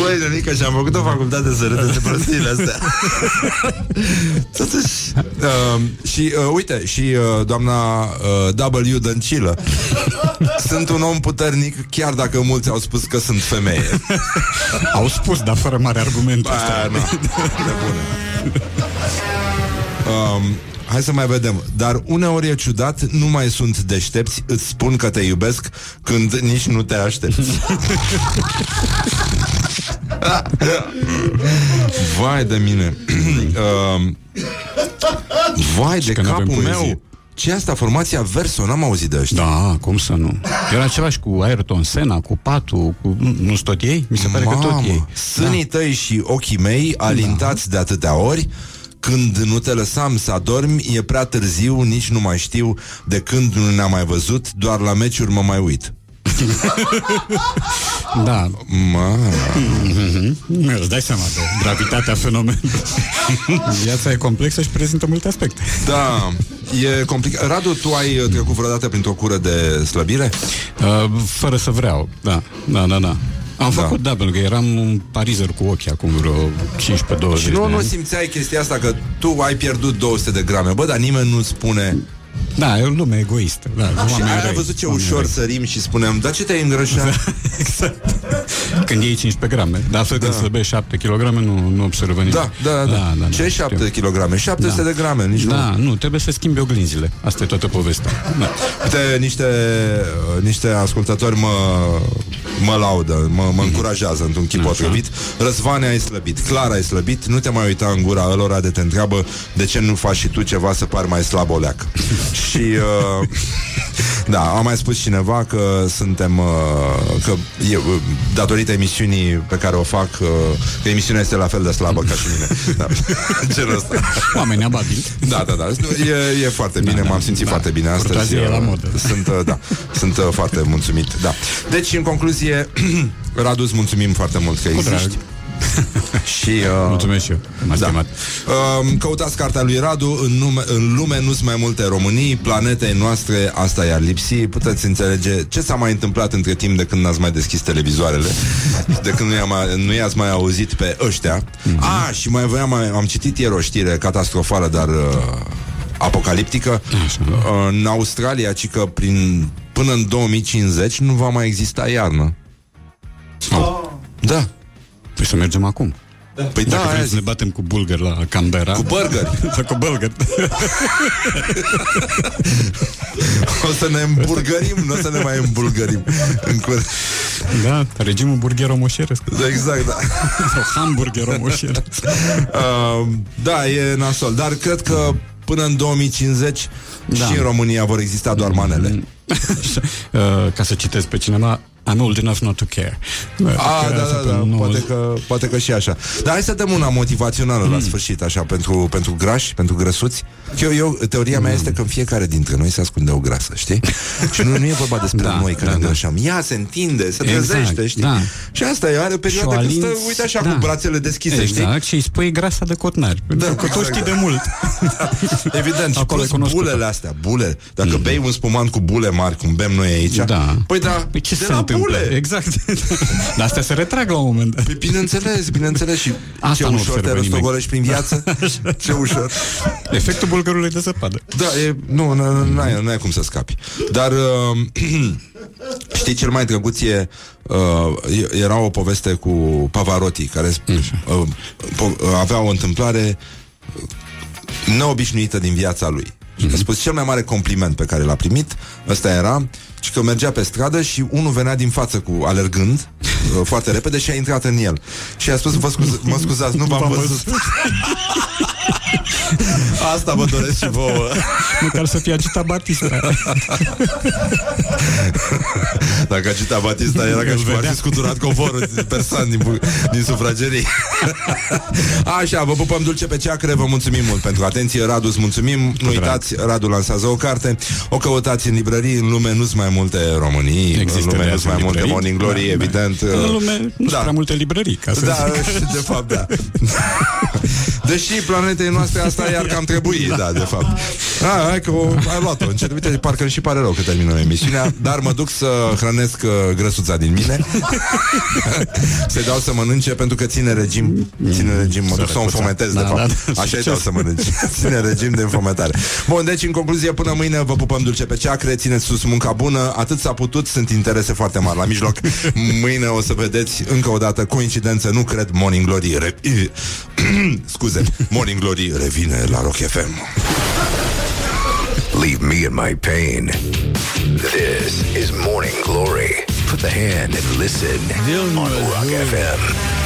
Băi, Renica, și-am făcut o facultate să râdă de prostiile astea. Totuși, uh, și uh, uite, și uh, doamna uh, W. Dăncilă. Sunt un om puternic, chiar dacă mulți au spus că sunt femeie. Au spus, dar fără mare argument. Aia, nu. Nebune. Um, hai să mai vedem. Dar uneori e ciudat, nu mai sunt deștepți, îți spun că te iubesc când nici nu te aștepți. Vai de mine. um, vai de că n-avem capul poezie. meu. ce e asta? Formația Verso? N-am auzit de ăștia. Da, cum să nu? Era ceva și cu Ayrton Senna, cu Patu, cu... nu sunt tot ei? Mi se pare că tot ei. Sânii tăi și ochii mei alintați de atâtea ori când nu te lăsam să adormi, e prea târziu, nici nu mai știu de când nu ne-am mai văzut, doar la meciuri mă mai uit. Da. Ma. Mm-hmm. Îți dai seama de gravitatea fenomenului. Viața e complexă și prezintă multe aspecte. Da, e complicat. Radu, tu ai uh, trecut vreodată printr-o cură de slăbire? Uh, fără să vreau, da, da, da, da. Am Da. făcut, da, pentru că eram un parizer cu ochii acum vreo 15-20 Și de nu, nu ani. simțeai chestia asta că tu ai pierdut 200 de grame, bă, dar nimeni nu spune... Da, e o lume egoistă. Da, Și oameni ai răi, văzut ce oameni ușor răi. sărim și spunem, dar ce te-ai îngrășat? Exact. Când iei 15 grame. Dar altfel când slăbești 7 kg, nu, nu observă nimeni. Da, da, da. da, da ce știu. 7 kg? 700 Da. de grame, nici nu. Da, nu, trebuie să schimbi oglinzile. Asta e toată povestea. Da. Uite, niște, uh, niște ascultători mă, mă laudă, mă, mă încurajează într-un chip potrivit. Răzvane ai slăbit, clar ai slăbit, nu te mai uita în gura lor de te întreabă de ce nu faci și tu ceva să pari mai slab oleac. Și uh, da, a mai spus cineva că suntem uh, că e, uh, datorită emisiunii pe care o fac, uh, că emisiunea este la fel de slabă ca și mine. Da. Genul ăsta. Oameni ababili. Da, da, da. E, e foarte bine, Da, da, m-am simțit da. foarte bine astăzi. Curtoazie e la modă. Sunt, uh, da, sunt uh, foarte mulțumit. Da. Deci, în concluzie, Radu, îți mulțumim foarte mult că Cu drag. Existi. Și, uh, Mulțumesc și eu. M-a da. stimat. Uh, căutați cartea lui Radu în, nume, în lume nu sunt mai multe Românii Planetei noastre, asta i-ar lipsi Puteți înțelege ce s-a mai întâmplat Între timp de când n-ați mai deschis televizoarele De când nu, i-am, mai- nu i-ați mai auzit pe ăștia Mhm. Ah, și mai voiam mai, Am citit ieri o știre catastrofală Dar uh, apocaliptică uh, În Australia Ci că prin, până în 2050 Nu va mai exista iarnă Da Păi să mergem acum. Păi Dacă da, vrem aia să zic. ne batem cu bulgări la Canberra. Cu burgeri Sau cu bulgări. O să ne îmburgărim, nu o să ne mai îmbulgărim în cur... da, regimul burghero-moșeresc. Exact, da. Sau hamburger-moșeresc. Uh, da, e nasol, dar cred că până în 2050 Da. și în România vor exista doar manele. uh, ca să citesc pe cineva, I'm old enough not to care. Ah, Că da, asta da, pe da, 90. poate că, poate că și așa. Dar hai să dăm una motivațională Mm. la sfârșit, așa, pentru, pentru grași, pentru grăsuți. Că Eu, eu, teoria Mm. mea este că în fiecare dintre noi se ascunde o grasă, știi? și nu, nu e vorba despre Da, noi care da, ne da. îngrășăm. Ea se întinde, se Exact, trezește, știi? da. Și asta e, are o perioadă Și o când stă, alinți, uite așa, da. cu brațele deschise, știi? Exact, și îi spui grasa de cotnari. Pentru că tu exact, știi da. de mult. Evident, și Acolo plus e cunoscută. bulele astea, bule. Dacă bei un spumant cu bule mari, cum bem noi aici, Da. păi da, Păi ce de se la întâmplă? bule. Exact. Dar astea se retrag la un moment dat. Păi bineînțeles, bineînțeles și Asta ce nu ușor te observă nimeni. răstogolești prin viață. ce ușor. Efectul bulgărului de zăpadă. Da, e, nu, nu, nu, ai, nu ai cum să scapi. Dar uh, știi, cel mai drăguț e uh, era o poveste cu Pavarotti, care uh, po- uh, avea o întâmplare uh, neobișnuită din viața lui. Și a spus cel mai mare compliment pe care l-a primit, ăsta era, și că mergea pe stradă și unul venea din față cu alergând uh, foarte repede și a intrat în el. Și a spus, vă scuz- mă scuzați, nu v-am V-am văzut. Asta vă doresc și vouă. Măcar să fie agitat Batista. Dacă Agita Batista era ca și cum ar fi scuturat covorul persan din, bu- din sufragerii. Așa, vă pupăm dulce pe ceacre, vă mulțumim mult pentru atenție. Radu, îți mulțumim. Nu uitați, Radu lansează o carte. O căutați în librării. În lume nu sunt mai multe Românii. Există în lume de nu azi sunt mai multe librării. Morning Glory, Da, da. evident. În lume nu sunt Da. prea multe librării, ca să Da, zic. de fapt, da. Deși planetei noastre asta i-ar cam trebui, da, de fapt. A, hai că o, ai luat-o încet. Uite, parcă îmi și pare rău că termină emisiunea, dar mă duc să hrănesc uh, grăsuța din mine. Să-i dau să mănânce pentru că ține regim, ține regim, mă duc să o Sărăcuța. înfometez, de Da, fapt. da, da. Așa îi dau să mănânci. Ține regim de înfometare. Bun, deci, în concluzie, până mâine vă pupăm dulce pe ceacre, țineți sus munca bună, atât s-a putut, sunt interese foarte mari la mijloc. Mâine o să vedeți încă o dată coincidență, nu cred Morning Glory re... Scuze, Morning Glory revine la Rock FM. Leave me in my pain. This is Morning Glory. Put the hand and listen Deus on me Rock ajude. FM.